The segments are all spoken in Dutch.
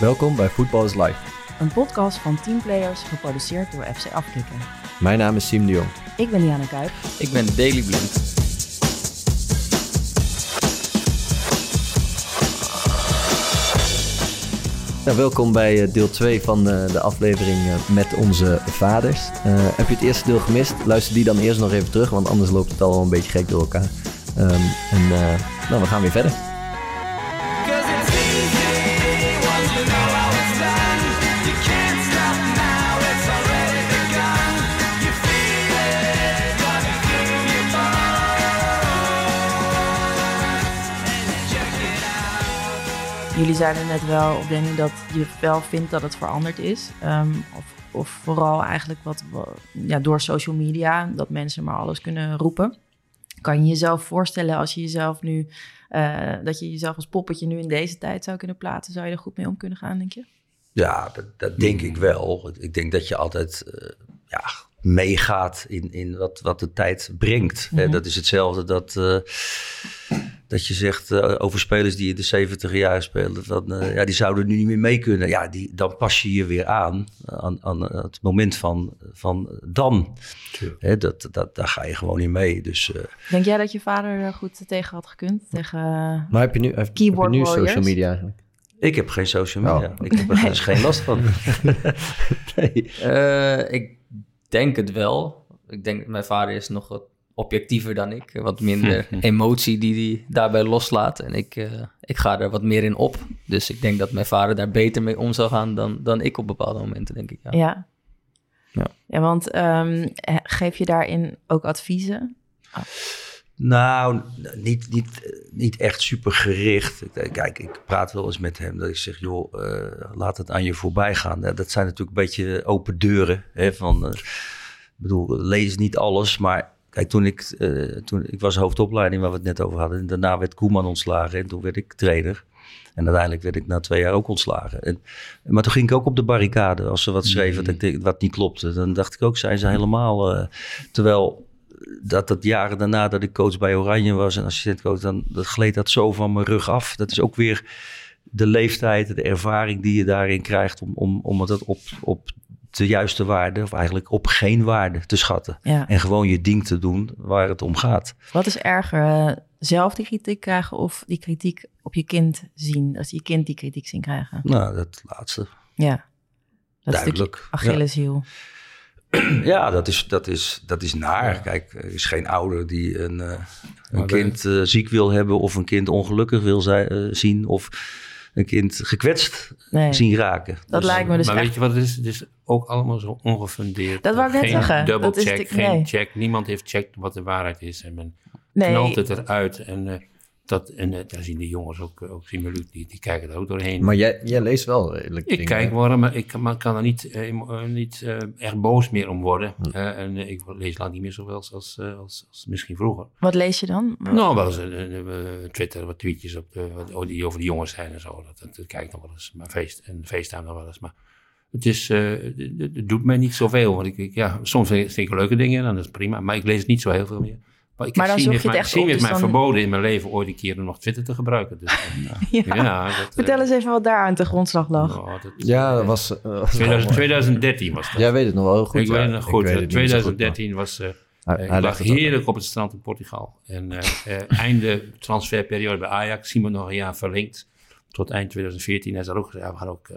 Welkom bij Voetbal is Live. Een podcast van teamplayers geproduceerd door FC Afkikken. Mijn naam is Siem de Jong. Ik ben Liane Kuip. Ik ben Daily Blind. Ja, welkom bij eh, deel 2 van eh, de aflevering eh, met onze vaders. Uh, heb je het eerste deel gemist? Luister die dan eerst nog even terug, want anders loopt het al een beetje gek door elkaar. Um, en uh, nou, we gaan weer verder. Jullie zeiden net wel, of Danny, dat je wel vindt dat het veranderd is. Um, of, of, vooral eigenlijk wat, ja, door social media, dat mensen maar alles kunnen roepen. Kan je jezelf voorstellen als je jezelf nu, uh, dat je jezelf als poppetje nu in deze tijd zou kunnen plaatsen? Zou je er goed mee om kunnen gaan, denk je? Ja, dat, dat denk ik wel. Ik denk dat je altijd uh, ja, meegaat in, in wat, wat de tijd brengt. Mm -hmm. Dat is hetzelfde dat, uh, dat je zegt uh, over spelers die in de 70 jaar spelen, van, uh, ja, die zouden nu niet meer mee kunnen. Ja, die, dan pas je je weer aan, aan, aan het moment van, van dan. Hè, dat, dat, daar ga je gewoon in mee. Dus, Denk jij dat je vader er goed tegen had gekund? Tegen, maar heb je nu, heb, keyboard heb je nu social media eigenlijk? Ik heb geen social media. Oh. Ik heb er dus geen last van. nee. Uh, ik denk het wel. Ik denk dat mijn vader is nog wat objectiever dan ik. Wat minder emotie die hij daarbij loslaat. En ik, uh, ik ga er wat meer in op. Dus ik denk dat mijn vader daar beter mee om zou gaan dan, dan ik op bepaalde momenten, denk ik. Ja, ja. ja. ja want um, geef je daarin ook adviezen? Oh. Nou, niet, niet, niet echt super gericht. Kijk, ik praat wel eens met hem dat ik zeg, joh, uh, laat het aan je voorbij gaan. Dat zijn natuurlijk een beetje open deuren. Hè, van, uh, ik bedoel, lees niet alles, maar kijk, toen ik, uh, toen, ik was hoofdopleiding waar we het net over hadden. En daarna werd Koeman ontslagen en toen werd ik trainer. En uiteindelijk werd ik na twee jaar ook ontslagen. En, maar toen ging ik ook op de barricade als ze wat schreven mm. dat, wat niet klopte. Dan dacht ik ook, zijn ze helemaal... terwijl dat dat jaren daarna dat ik coach bij Oranje was en assistentcoach, dan dat gleed dat zo van mijn rug af. Dat is ook weer de leeftijd, de ervaring die je daarin krijgt om, om, om het op, op de juiste waarde, of eigenlijk op geen waarde te schatten. Ja. En gewoon je ding te doen waar het om gaat. Wat is erger, uh, zelf die kritiek krijgen of die kritiek op je kind zien? Als je kind die kritiek zien krijgen? Nou, dat laatste. Ja, dat Duidelijk. Achilleshiel. Ja. Ja, dat is, dat is, dat is naar. Ja. Kijk, er is geen ouder die een, uh, een kind uh, ziek wil hebben of een kind ongelukkig wil zijn, uh, zien of een kind gekwetst nee. zien raken. Dat dus, lijkt me dus Maar echt... weet je wat het is? Het is ook allemaal zo ongefundeerd. Dat wou ik net geen zeggen. Double dat check, is de, geen nee. check. Niemand heeft checkt wat de waarheid is. En men nee. knalt het eruit. En, uh, dat, en uh, daar zien de jongens ook, ook Simeluc, die, die kijken er ook doorheen. Maar jij, jij leest wel redelijk Ik dingen, kijk wel, maar ik kan, maar kan er niet, uh, niet uh, echt boos meer om worden. Hm. Uh, en ik lees lang niet meer zoveel als, als, als, als misschien vroeger. Wat lees je dan? Nou, wel eens Twitter, wat tweetjes op wat, die over de jongens zijn en zo. Dat, dat, dat kijk ik nog wel eens. Maar feest, en FaceTime nog wel eens. Maar het, is, het doet mij niet zoveel. Want ik, ik, ja, soms vind ik leuke dingen, dan is het prima. Maar ik lees het niet zo heel veel meer. Maar, ik maar dan zien zoek je het mij, echt zien op. Dus mij dan... verboden in mijn leven ooit een keer nog Twitter te gebruiken. Dus, ja. ja dat, Vertel eens even wat daar aan de grondslag lag. Oh, dat, Ja, dat was... Uh, was 2000, 2013 was dat. Jij weet het nog wel heel goed. ik weet het nog goed. weet het 2013 goed, was... Uh, hij, ik lag heerlijk op het strand in Portugal. En uh, einde transferperiode bij Ajax. Simon nog een jaar verlengd. Tot eind 2014. Hij zei ook, ja, we gaan ook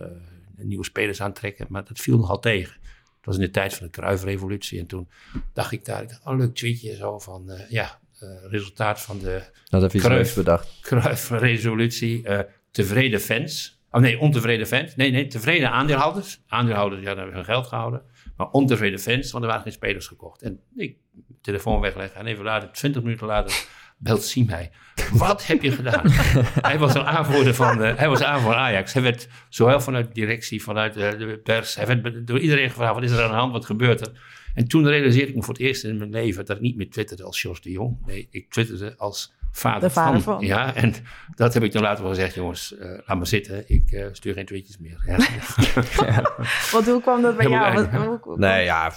nieuwe spelers aantrekken. Maar dat viel nogal tegen. Het was in de tijd van de Kruifrevolutie. En toen dacht ik daar, ik dacht, oh, leuk tweetje zo van, uh, ja, uh, resultaat van de dat heb je Kruif, bedacht. Kruifrevolutie. Uh, tevreden fans. Oh nee, ontevreden fans. Nee, nee, tevreden aandeelhouders. Aandeelhouders, ja, daar hebben hun geld gehouden. Maar ontevreden fans, want er waren geen spelers gekocht. En ik telefoon wegleggen en even later, 20 minuten later, belt Siem mij. Wat heb je gedaan? hij was een aanvoerder van de, hij was aanvoerder Ajax. Hij werd zowel vanuit de directie, vanuit de, de, pers, hij werd door iedereen gevraagd, wat is er aan de hand, wat gebeurt er? En toen realiseerde ik me voor het eerst in mijn leven dat ik niet meer twitterde als Jos de Jong. Nee, ik twitterde als vader, De vader van. van. Ja, en dat heb ik dan later wel gezegd, jongens, eh, laat maar zitten. Ik eh, stuur geen tweetjes meer. Ja. Want hoe kwam dat bij Helemaal jou? Wat- hoe- hoe- Nee, ja,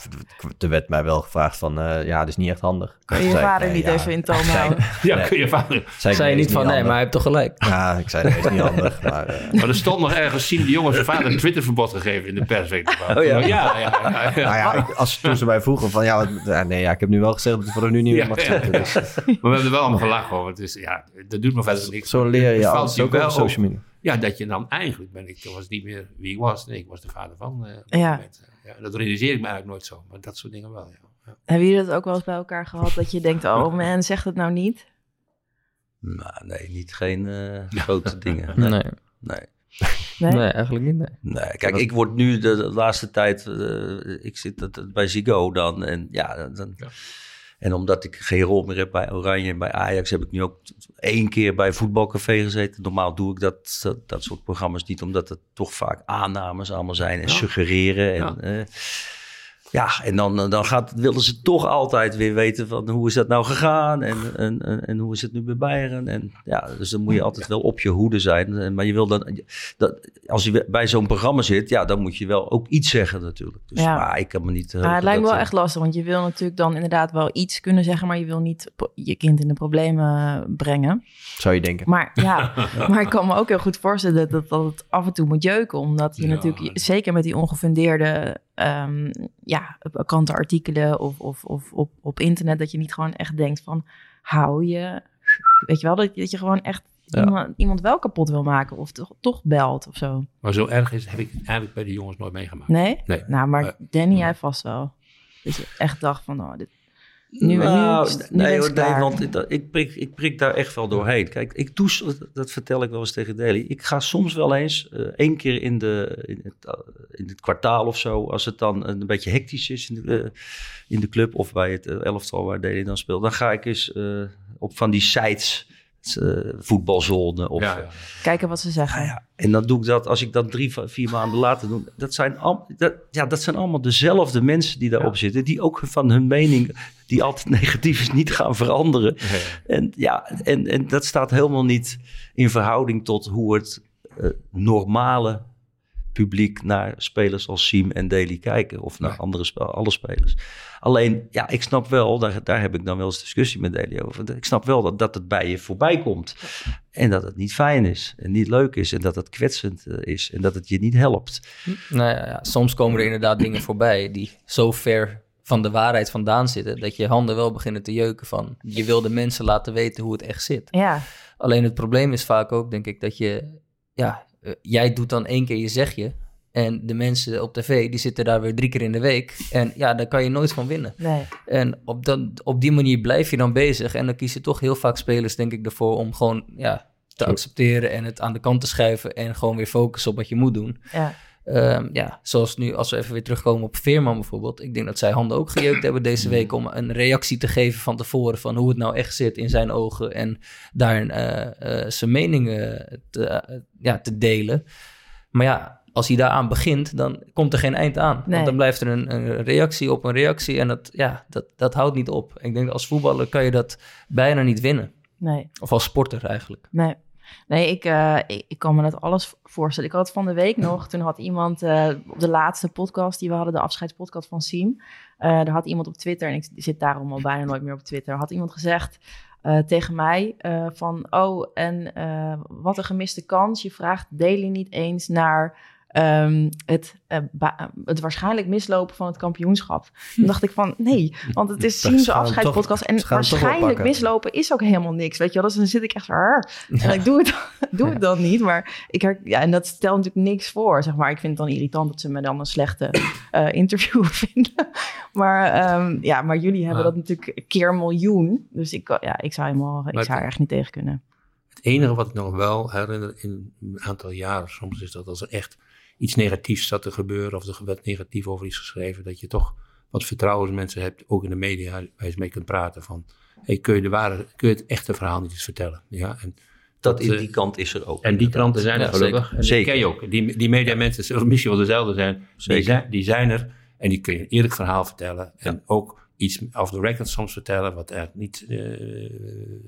er werd mij wel gevraagd van, eh, ja, dat is niet echt handig. Kan je je Zei vader nee, niet ja. even in toom Zei- houden? ja, kun je vader. Zei, ik, Zei je niet van, nee, maar hij heeft toch gelijk. Ja, ik zei, nee, is niet handig. Maar, Maar er stond nog ergens, zien de jongens zijn vader een Twitterverbod gegeven in de persweek. Oh ja? ja, ja, ja, ja. nou ja, als, toen ze mij vroegen van, ja, wat- ja, nee, ja, ik heb nu wel gezegd dat ik vanaf nu niet meer Ja, mag ja, zitten. ja. Dus, Maar we hebben er wel allemaal gelachen hoor. Het is, ja, dat doet me verder niks. zo leer je alles, je ook op wel social op. media. Ja, dat je dan eigenlijk ben ik, was niet meer wie ik was. Nee, ik was de vader van. eh, Ja. dat realiseer ik me eigenlijk nooit zo. Maar dat soort dingen wel, ja. ja. Hebben jullie dat ook wel eens bij elkaar gehad? Dat je denkt, oh man, zeg het nou niet. Nou, nee, niet geen eh, grote dingen. Nee, Nee. nee. nee. Nee? eigenlijk niet. Nee. Nee, kijk, ik word nu de, de laatste tijd, eh, ik zit dat- dat bij Zigo dan en ja, dan, Ja. En omdat ik geen rol meer heb bij Oranje en bij Ajax, heb ik nu ook één keer bij Voetbalcafé gezeten. Normaal doe ik dat, dat, dat soort programma's niet, omdat het toch vaak aannames allemaal zijn en Ja. suggereren. En, Ja. Ja. en dan, dan gaat, willen ze toch altijd weer weten van hoe is dat nou gegaan en, en, en, en hoe is het nu bij Bayern. En ja, dus dan moet je altijd wel op je hoede zijn. Maar je wil dan, dat, als je bij zo'n programma zit, ja, dan moet je wel ook iets zeggen natuurlijk. Dus Ja. maar ik kan me niet... Maar het lijkt me wel eh, echt lastig, want je wil natuurlijk dan inderdaad wel iets kunnen zeggen, maar je wil niet je kind in de problemen brengen. Zou je denken. Maar ja, maar ik kan me ook heel goed voorstellen dat, dat het af en toe moet jeuken, omdat je Ja. natuurlijk, zeker met die ongefundeerde ehm ja, krantenartikelen of, of, of op, op internet, dat je niet gewoon echt denkt van, hou je, weet je wel, dat, dat je gewoon echt Ja. iemand, iemand wel kapot wil maken of toch, toch belt of zo. Maar zo erg is, heb ik eigenlijk bij de jongens nooit meegemaakt. Nee? Nee. Nou, maar Danny, jij vast wel. Dat je echt dacht van, oh, dit, nu, nou, nu, nu nee, hoor, nee, want ik, ik, prik, ik prik daar echt wel doorheen. Kijk, ik doe, dat vertel ik wel eens tegen Daly. Ik ga soms wel eens eh, één keer in, de, in, het, eh, in het kwartaal of zo, als het dan een beetje hectisch is in de, eh, in de club of bij het elftal waar Daly dan speelt, dan ga ik eens eh, op van die sites, voetbalzone of Ja, ja. Kijken wat ze zeggen. ja, ja. En dan doe ik dat, als ik dat drie, vier maanden later doe. Dat zijn, al, dat, ja, dat zijn allemaal dezelfde mensen die daarop Ja. zitten. Die ook van hun mening, die altijd negatief is, niet gaan veranderen. En, ja, en, en dat staat helemaal niet in verhouding tot hoe het eh, normale publiek naar spelers als Siem en Daly kijken. Of naar andere alle spelers. Alleen, ja, ik snap wel, daar, daar heb ik dan wel eens discussie met Daly over. Ik snap wel dat, dat het bij je voorbij komt. En dat het niet fijn is en niet leuk is. En dat het kwetsend eh, is en dat het je niet helpt. Nou ja, ja, soms komen er inderdaad dingen voorbij die zo ver van de waarheid vandaan zitten, dat je handen wel beginnen te jeuken van, je wil de mensen laten weten hoe het echt zit. Ja, Alleen het probleem is vaak ook, denk ik, dat je, ja, eh, jij doet dan één keer je zegje en de mensen op tv, die zitten daar weer drie keer in de week en ja, daar kan je nooit van winnen. nee. En op, dat, op die manier blijf je dan bezig. En dan kiezen toch heel vaak spelers, denk ik, ervoor om gewoon ja, te accepteren en het aan de kant te schuiven en gewoon weer focussen op wat je moet doen. Ja. Ehm, ja, zoals nu, als we even weer terugkomen op Veerman bijvoorbeeld. Ik denk dat zij handen ook gejeukt hebben deze week om een reactie te geven van tevoren van hoe het nou echt zit in zijn ogen en daar eh, eh, zijn meningen te, eh, ja, te delen. Maar ja, als hij daaraan begint, dan komt er geen eind aan. Nee. Want dan blijft er een, een reactie op een reactie en dat, ja, dat, dat houdt niet op. Ik denk dat als voetballer kan je dat bijna niet winnen. Nee, Of als sporter eigenlijk. nee. Nee, ik, eh, ik, ik kan me dat alles voorstellen. Ik had van de week nog, toen had iemand eh, op de laatste podcast die we hadden, de afscheidspodcast van Siem. eh daar had iemand op Twitter, en ik zit daarom al bijna nooit meer op Twitter, had iemand gezegd tegen mij van, oh, en wat een gemiste kans. Je vraagt Daily niet eens naar ehm, het, eh, het waarschijnlijk mislopen van het kampioenschap. Toen dacht ik van, nee, want het is we hem afscheidspodcast. En waarschijnlijk mislopen is ook helemaal niks, weet je wel. Dus dan zit ik echt zo, "Arr." en ik doe het, doe het dan niet. Maar ik her, ja, en dat stelt natuurlijk niks voor, zeg maar. Ik vind het dan irritant dat ze me dan een slechte eh interviewer vinden. Maar, ehm, ja, maar jullie hebben Ja. dat natuurlijk keer miljoen. Dus ik, ja, ik zou helemaal, ik Maar zou er echt niet tegen kunnen. Het enige wat ik nog wel herinner in een aantal jaren soms is dat als er echt iets negatiefs zat te gebeuren of er werd negatief over iets geschreven, dat je toch wat vertrouwensmensen hebt, ook in de media, waar je eens mee kunt praten van, hey, kun, je de ware, kun je het echte verhaal niet eens vertellen? Ja, en, Dat in eh, die kant is er ook. en die kranten zijn er Ja, gelukkig. zeker. En die ken je ook. Die, die mediamensen zullen misschien wel dezelfde zijn. Die zijn, die zijn er en die kun je een eerlijk verhaal vertellen. En ook iets off the record soms vertellen, wat er niet uh,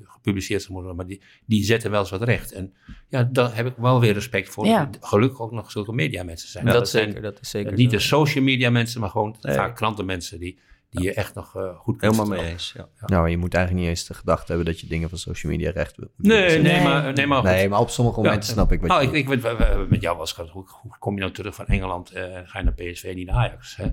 gepubliceerd zou worden, maar die, die zetten wel eens wat recht. En ja, daar heb ik wel weer respect voor. Ja. Gelukkig ook nog zulke media mensen zijn. dat, zijn zeker, dat is zeker niet zo. de social media mensen, maar gewoon Nee. vaak krantenmensen die, die je echt nog uh, goed kunt Helemaal mee eens. Ja. Nou, je moet eigenlijk niet eens de gedachte hebben dat je dingen van social media recht wil. Nee, nee, Nee. maar, nee, maar goed. Nee, maar op sommige Ja. momenten snap ik wat Nou, je ik, ik hebben met jou was gehad, hoe, hoe kom je nou terug van Engeland eh, en ga je naar PSV en niet naar Ajax? Hè?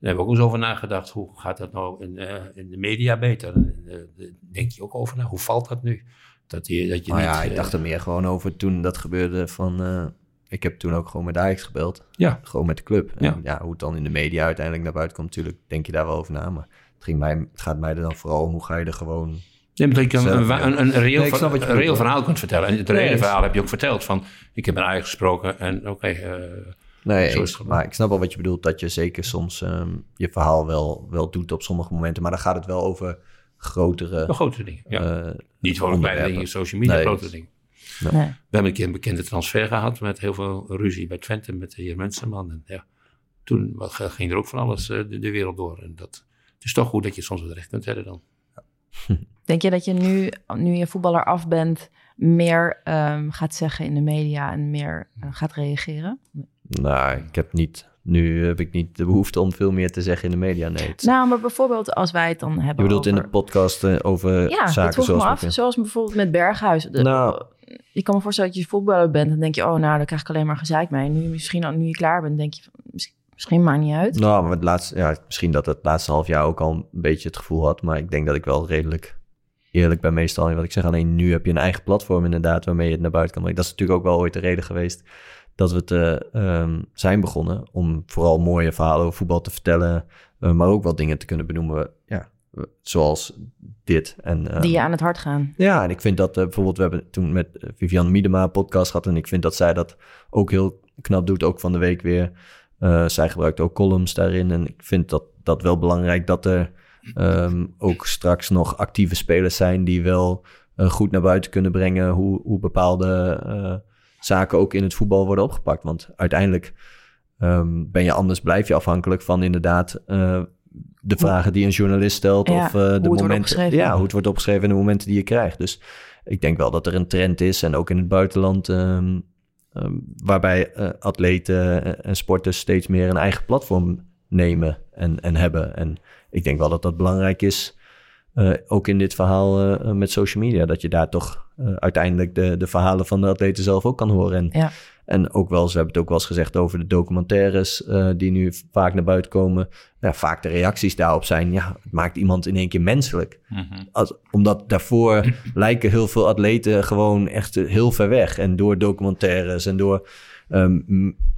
Daar hebben we ook eens over nagedacht. Hoe gaat dat nou in, eh, in de media beter? Eh, de- denk je ook over na? Hoe valt dat nu? Dat je, dat je Nou niet, ja, ik eh, dacht er meer gewoon over toen dat gebeurde van... ik heb toen ook gewoon met Ajax gebeld. Ja. Gewoon met de club. En Ja. ja. hoe het dan in de media uiteindelijk naar buiten komt, natuurlijk denk je daar wel over na. Maar het, ging mij, het gaat mij er dan vooral om hoe ga je er gewoon... Nee, dat je een, een, een, een reëel, Nee, een reëel verhaal kunt vertellen. En het reële verhaal heb je ook verteld. Van, ik heb met Ajax gesproken en oké, Nee, Zo is eens. het gewoon. maar ik snap wel wat je bedoelt. Dat je zeker soms ehm, je verhaal wel, wel doet op sommige momenten. Maar dan gaat het wel over grotere... de grote dingen. Ja. eh, niet gewoon kleine dingen, social media, Nee, grote dingen. Nee. We hebben een keer een bekende transfer gehad met heel veel ruzie bij Twente met de heer Mensenman. En ja, toen ging er ook van alles eh, de, de wereld door. En dat, het is toch goed dat je soms wat recht kunt hebben dan. Denk je dat je nu, nu je voetballer af bent, meer ehm, gaat zeggen in de media en meer eh, gaat reageren? Nou, ik heb niet... Nu heb ik niet de behoefte om veel meer te zeggen in de media. Nee, het- Nou, maar bijvoorbeeld als wij het dan hebben je bedoelt in de podcast eh, over Ja, zaken vroeg me zoals... af. met- Zoals bijvoorbeeld met Berghuis. De- Nou. Ik kan me voorstellen dat je voetballer bent en denk je... oh, nou, daar krijg ik alleen maar gezeik mee. Nu, misschien, nu je klaar bent, denk je... van, misschien, misschien maakt niet uit. Nou, maar het laatste, ja, misschien dat het laatste half jaar ook al een beetje het gevoel had. Maar ik denk dat ik wel redelijk eerlijk ben meestal in wat ik zeg. Alleen nu heb je een eigen platform inderdaad waarmee je het naar buiten kan brengen. Dat is natuurlijk ook wel ooit de reden geweest dat we het eh, ehm, zijn begonnen. Om vooral mooie verhalen over voetbal te vertellen. eh, maar ook wel dingen te kunnen benoemen. Ja, zoals dit. En, ehm, Die je aan het hart gaan. ja, en ik vind dat eh, bijvoorbeeld, we hebben toen met eh, Vivian Miedema een podcast gehad. En ik vind dat zij dat ook heel knap doet, ook van de week weer. Eh, zij gebruikt ook columns daarin. En ik vind dat, dat wel belangrijk dat er ehm, ook straks nog actieve spelers zijn die wel eh, goed naar buiten kunnen brengen hoe, hoe bepaalde eh, zaken ook in het voetbal worden opgepakt. Want uiteindelijk ehm, ben je anders, blijf je afhankelijk van inderdaad eh, de vragen die een journalist stelt. Ja, of hoe de het wordt momenten, opgeschreven. ja, hoe het wordt opgeschreven en de momenten die je krijgt. Dus ik denk wel dat er een trend is en ook in het buitenland. ehm, ehm, waarbij eh, atleten en sporters steeds meer een eigen platform nemen en, en hebben. En ik denk wel dat dat belangrijk is. ook in dit verhaal met social media, dat je daar toch eh, uiteindelijk de, de verhalen van de atleten zelf ook kan horen. En, Ja. en ook wel, ze hebben het ook wel eens gezegd over de documentaires eh, die nu vaak naar buiten komen. Ja, vaak de reacties daarop zijn, ja, het maakt iemand in één keer menselijk. Als, omdat daarvoor lijken heel veel atleten gewoon echt heel ver weg. En door documentaires en door ehm,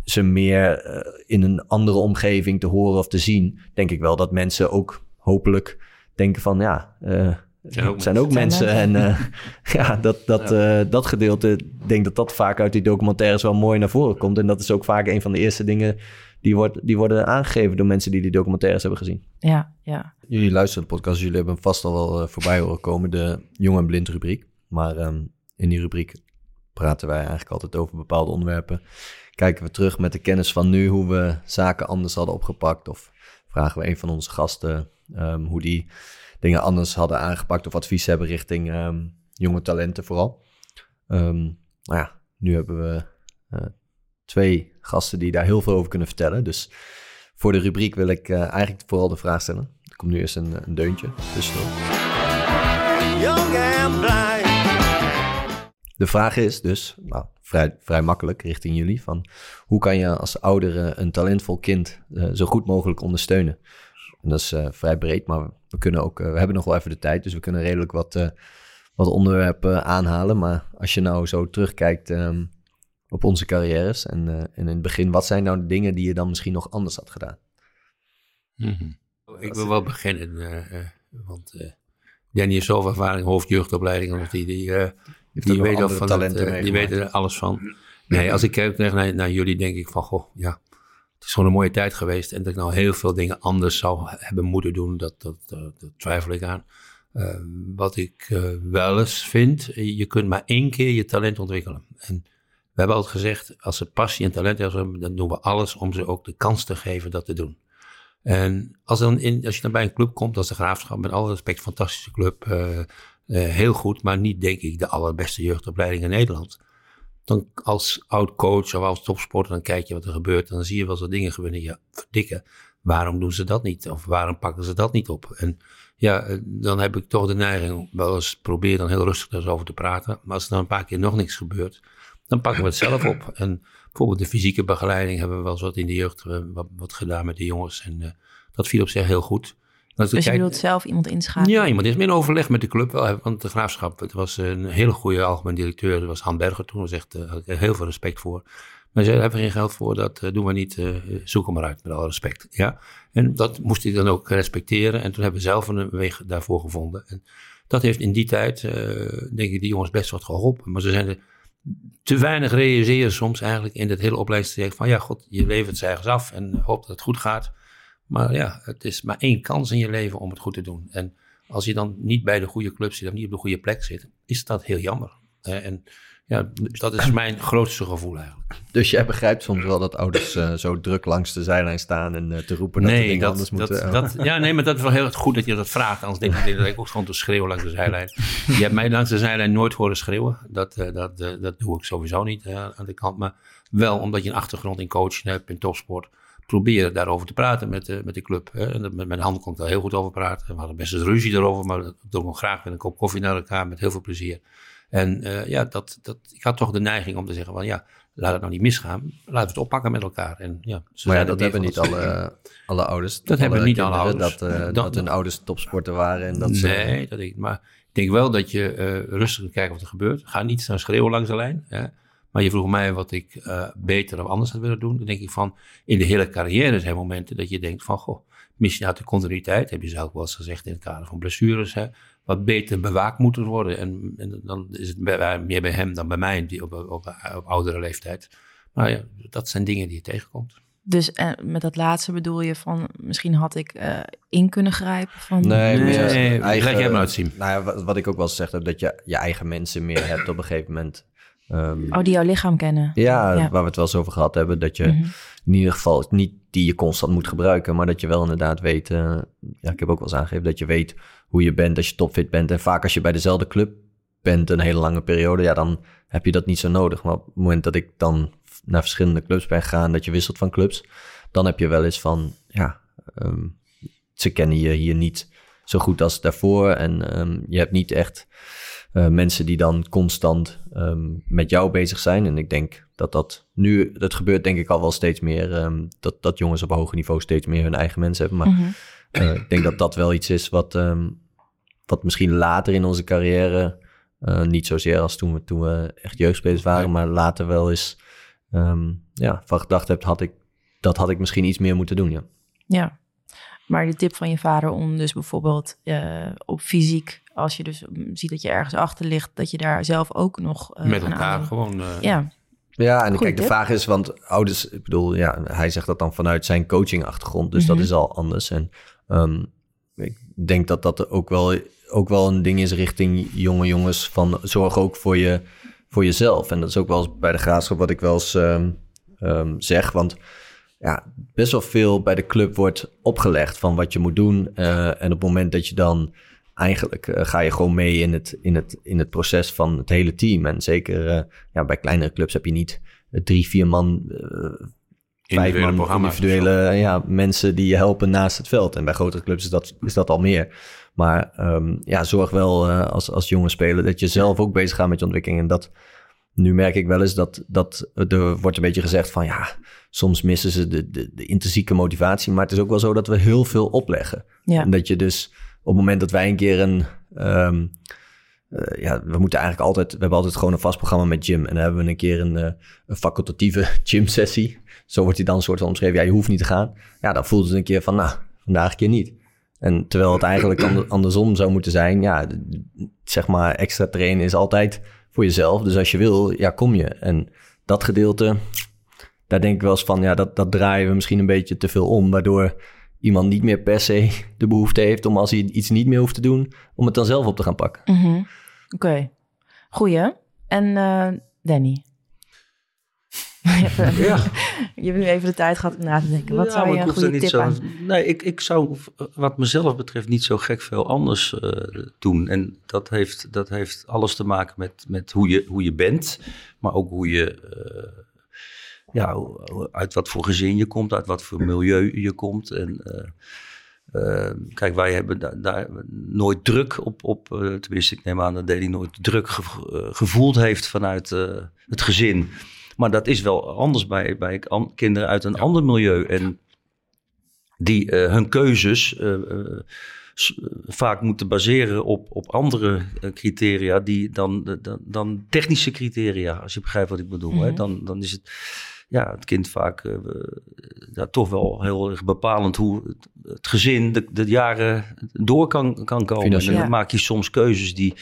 ze meer eh, in een andere omgeving te horen of te zien, denk ik wel dat mensen ook hopelijk denken van ja. Zijn ook het zijn ook mensen. En eh, ja, dat, dat, eh, dat gedeelte, ik denk dat dat vaak uit die documentaires wel mooi naar voren komt. En dat is ook vaak een van de eerste dingen die, wordt, die worden aangegeven door mensen die die documentaires hebben gezien. Ja, ja. Jullie luisteren de podcast, jullie hebben vast al wel eh, voorbij horen komen, de Jong en Blind rubriek. Maar ehm, in die rubriek praten wij eigenlijk altijd over bepaalde onderwerpen. Kijken we terug met de kennis van nu hoe we zaken anders hadden opgepakt. Of vragen we een van onze gasten ehm, hoe die dingen anders hadden aangepakt of advies hebben richting ehm, jonge talenten vooral. Nou ja, nu hebben we eh, twee gasten die daar heel veel over kunnen vertellen. Dus voor de rubriek wil ik eh, eigenlijk vooral de vraag stellen. Er komt nu eerst een, een deuntje tussendoor. De vraag is dus, nou, vrij, vrij makkelijk richting jullie, van hoe kan je als oudere een talentvol kind eh, zo goed mogelijk ondersteunen? En dat is eh, vrij breed, maar we kunnen ook, eh, we hebben nog wel even de tijd, dus we kunnen redelijk wat, eh, wat onderwerpen aanhalen. Maar als je nou zo terugkijkt ehm, op onze carrières en, eh, en in het begin, wat zijn nou de dingen die je dan misschien nog anders had gedaan? Mhm. Ik wil wel beginnen, eh, eh, want eh Danny heeft zoveel ervaring, hoofdjeugdopleiding, want die, die, eh, die, weet al van het, talenten die weten er alles van. Nee, als ik kijk naar, naar jullie, denk ik van, goh, ja, het is gewoon een mooie tijd geweest. En dat ik nou heel veel dingen anders zou hebben moeten doen, dat, dat, dat, dat twijfel ik aan. Eh, wat ik eh, wel eens vind, eh, je kunt maar één keer je talent ontwikkelen. En we hebben altijd gezegd, als ze passie en talent hebben, dan doen we alles om ze ook de kans te geven dat te doen. En als, dan in, als je dan bij een club komt als de Graafschap, met alle respect, fantastische club, eh, eh, heel goed, maar niet denk ik de allerbeste jeugdopleiding in Nederland. Dan als oud coach of als topsporter, dan kijk je wat er gebeurt. En dan zie je wel zo dingen gebeuren. Ja, verdikken, waarom doen ze dat niet? Of waarom pakken ze dat niet op? En ja, eh, dan heb ik toch de neiging, wel eens probeer dan heel rustig erover te praten. Maar als er dan een paar keer nog niks gebeurt, dan pakken we het zelf op. En bijvoorbeeld de fysieke begeleiding hebben we wel eens wat in de jeugd eh, wat, gedaan met de jongens. En uh, dat viel op zich heel goed. Dus je wilt zelf iemand inschakelen? Ja, iemand is in overleg met de club wel. Want de Graafschap, het was een hele goede algemeen directeur. Dat was Han Berger toen. Daar zegt uh, ik heel veel respect voor. Maar ze hebben geen geld voor, dat doen we niet. zoek hem maar uit, met alle respect. Ja? En dat moest hij dan ook respecteren. En toen hebben we zelf een weg daarvoor gevonden. En dat heeft in die tijd, denk ik, die jongens best wat geholpen. Maar ze zijn er te weinig realiseren soms eigenlijk in het hele opleidingstraject van ja, god, je levert het ergens af en hoop dat het goed gaat. Maar ja, het is maar één kans in je leven om het goed te doen. En als je dan niet bij de goede club zit of niet op de goede plek zit, is dat heel jammer. En ja, dat is mijn grootste gevoel eigenlijk. Dus jij begrijpt soms wel dat ouders uh, zo druk langs de zijlijn staan en uh, te roepen dat nee, dingen dat, anders dat, moeten. Dat, ja, nee, maar dat is wel heel goed dat je dat vraagt. Anders denk ik dat ik ook gewoon te schreeuwen langs de zijlijn. je hebt mij langs de zijlijn nooit horen schreeuwen. Dat, uh, dat, dat doe ik sowieso niet aan de kant. Maar wel omdat je een achtergrond in coaching hebt, in topsport. Probeer daarover te praten met, de, met de club. Hè. En met mijn handen kon ik daar heel goed over praten. We hadden best eens ruzie erover, maar nog graag met een kop koffie naar elkaar met heel veel plezier. En uh, ja, dat, dat, ik had toch de neiging om te zeggen van ja, laat het nou niet misgaan. Laten we het oppakken met elkaar. En, ja, maar ja, dat hebben niet alle, alle ouders. Dat hebben niet alle ouders. Dat, uh, dat, dat, hun ouders topsporter waren. En dat nee, dat ik, maar ik denk wel dat je uh, rustig moet kijken wat er gebeurt. Ga niet staan schreeuwen langs de lijn. Hè. Maar je vroeg mij wat ik uh, beter of anders had willen doen. Dan denk ik van, in de hele carrière zijn momenten dat je denkt van, goh, misschien had de continuïteit, heb je zelf wel eens gezegd in het kader van blessures, hè, wat beter bewaakt moeten worden. En, en dan is het bij, meer bij hem dan bij mij die op, op, op, oudere leeftijd. Maar ja, dat zijn dingen die je tegenkomt. Dus uh, met dat laatste bedoel je van misschien had ik uh, in kunnen grijpen van... Nee, nee, meer nee eigen, leg jij maar uitzien. Nou ja, wat, wat, ik ook wel zeg heb, dat je je eigen mensen meer hebt op een gegeven moment. Um, oh, die jouw lichaam kennen. Ja, ja, waar we het wel eens over gehad hebben. Dat je mm -hmm. in ieder geval niet die je constant moet gebruiken, maar dat je wel inderdaad weet... Uh, ja, ik heb ook wel eens aangegeven dat je weet hoe je bent als je topfit bent. En vaak als je bij dezelfde club bent een hele lange periode, ja, dan heb je dat niet zo nodig. Maar op het moment dat ik dan naar verschillende clubs ben gegaan, dat je wisselt van clubs, dan heb je wel eens van, ja, um, ze kennen je hier niet zo goed als daarvoor. En um, je hebt niet echt uh, mensen die dan constant um, met jou bezig zijn. En ik denk dat dat nu, dat gebeurt denk ik al wel steeds meer, dat, dat jongens op hoger niveau steeds meer hun eigen mensen hebben. Maar mm -hmm. Uh, ik denk dat dat wel iets is wat, um, wat misschien later in onze carrière, uh, niet zozeer als toen we, toen we echt jeugdspelers waren, ja. maar later wel eens um, ja, van gedacht heb, had ik, dat had ik misschien iets meer moeten doen. Ja. ja. Maar de tip van je vader om dus bijvoorbeeld uh, op fysiek, als je dus ziet dat je ergens achter ligt, dat je daar zelf ook nog. Met elkaar gewoon. ja. Ja, en kijk, de vraag is, want ouders, ik bedoel, ja, hij zegt dat dan vanuit zijn coaching-achtergrond, dus mm -hmm. dat is al anders. En Um, ik denk dat dat ook wel, ook wel een ding is richting jonge jongens van zorg ook voor, je, voor jezelf. En dat is ook wel eens bij de graafschap wat ik wel eens um, um, zeg. Want ja, best wel veel bij de club wordt opgelegd van wat je moet doen. Uh, en op het moment dat je dan eigenlijk uh, ga je gewoon mee in het, in, het, in het proces van het hele team. En zeker uh, ja, bij kleinere clubs heb je niet drie, vier man vijf man individuele ja, mensen die je helpen naast het veld. En bij grotere clubs is dat, is dat al meer. Maar um, ja, zorg wel uh, als, als jonge speler dat je zelf ook bezig gaat met je ontwikkeling. En dat, nu merk ik wel eens dat, dat er wordt een beetje gezegd van ja, soms missen ze de, de, de intrinsieke motivatie. Maar het is ook wel zo dat we heel veel opleggen. Ja. En dat je dus op het moment dat wij een keer een... Um, uh, ja, we moeten eigenlijk altijd, we hebben altijd gewoon een vast programma met gym. En dan hebben we een keer een, uh, een facultatieve gym sessie. Zo wordt hij dan soort van omschreven. Ja, je hoeft niet te gaan. Ja, dan voelt het een keer van, nou, vandaag een keer niet. En terwijl het eigenlijk andersom zou moeten zijn. Ja, zeg maar, extra trainen is altijd voor jezelf. Dus als je wil, ja, kom je. En dat gedeelte, daar denk ik wel eens van, ja, dat, dat draaien we misschien een beetje te veel om. Waardoor iemand niet meer per se de behoefte heeft om als hij iets niet meer hoeft te doen, om het dan zelf op te gaan pakken. Mm -hmm. Oké, okay. goeie. En uh, Danny? ja. Je hebt nu even de tijd gehad om na te denken. Wat Ja, zou je ik een goede niet tip zo, aan? Nee, ik, ik zou wat mezelf betreft niet zo gek veel anders eh, doen. En dat heeft, dat heeft alles te maken met, met hoe, je, hoe je bent, maar ook hoe je, eh, ja, uit wat voor gezin je komt, uit wat voor milieu je komt. En eh, eh, kijk, wij hebben daar, daar nooit druk op, op eh, tenminste, ik neem aan dat Deli nooit druk gevo- gevoeld heeft vanuit het gezin. Maar dat is wel anders bij, bij kinderen uit een ander milieu. En die hun keuzes vaak moeten baseren op, op andere criteria die dan, dan, dan technische criteria, als je begrijpt wat ik bedoel. hè? Mhm. Dan, dan is het, ja, het kind vaak eh, ja, toch wel heel erg bepalend hoe het, het gezin de, de jaren door kan, kan komen. En dan Ja. maak je soms keuzes die,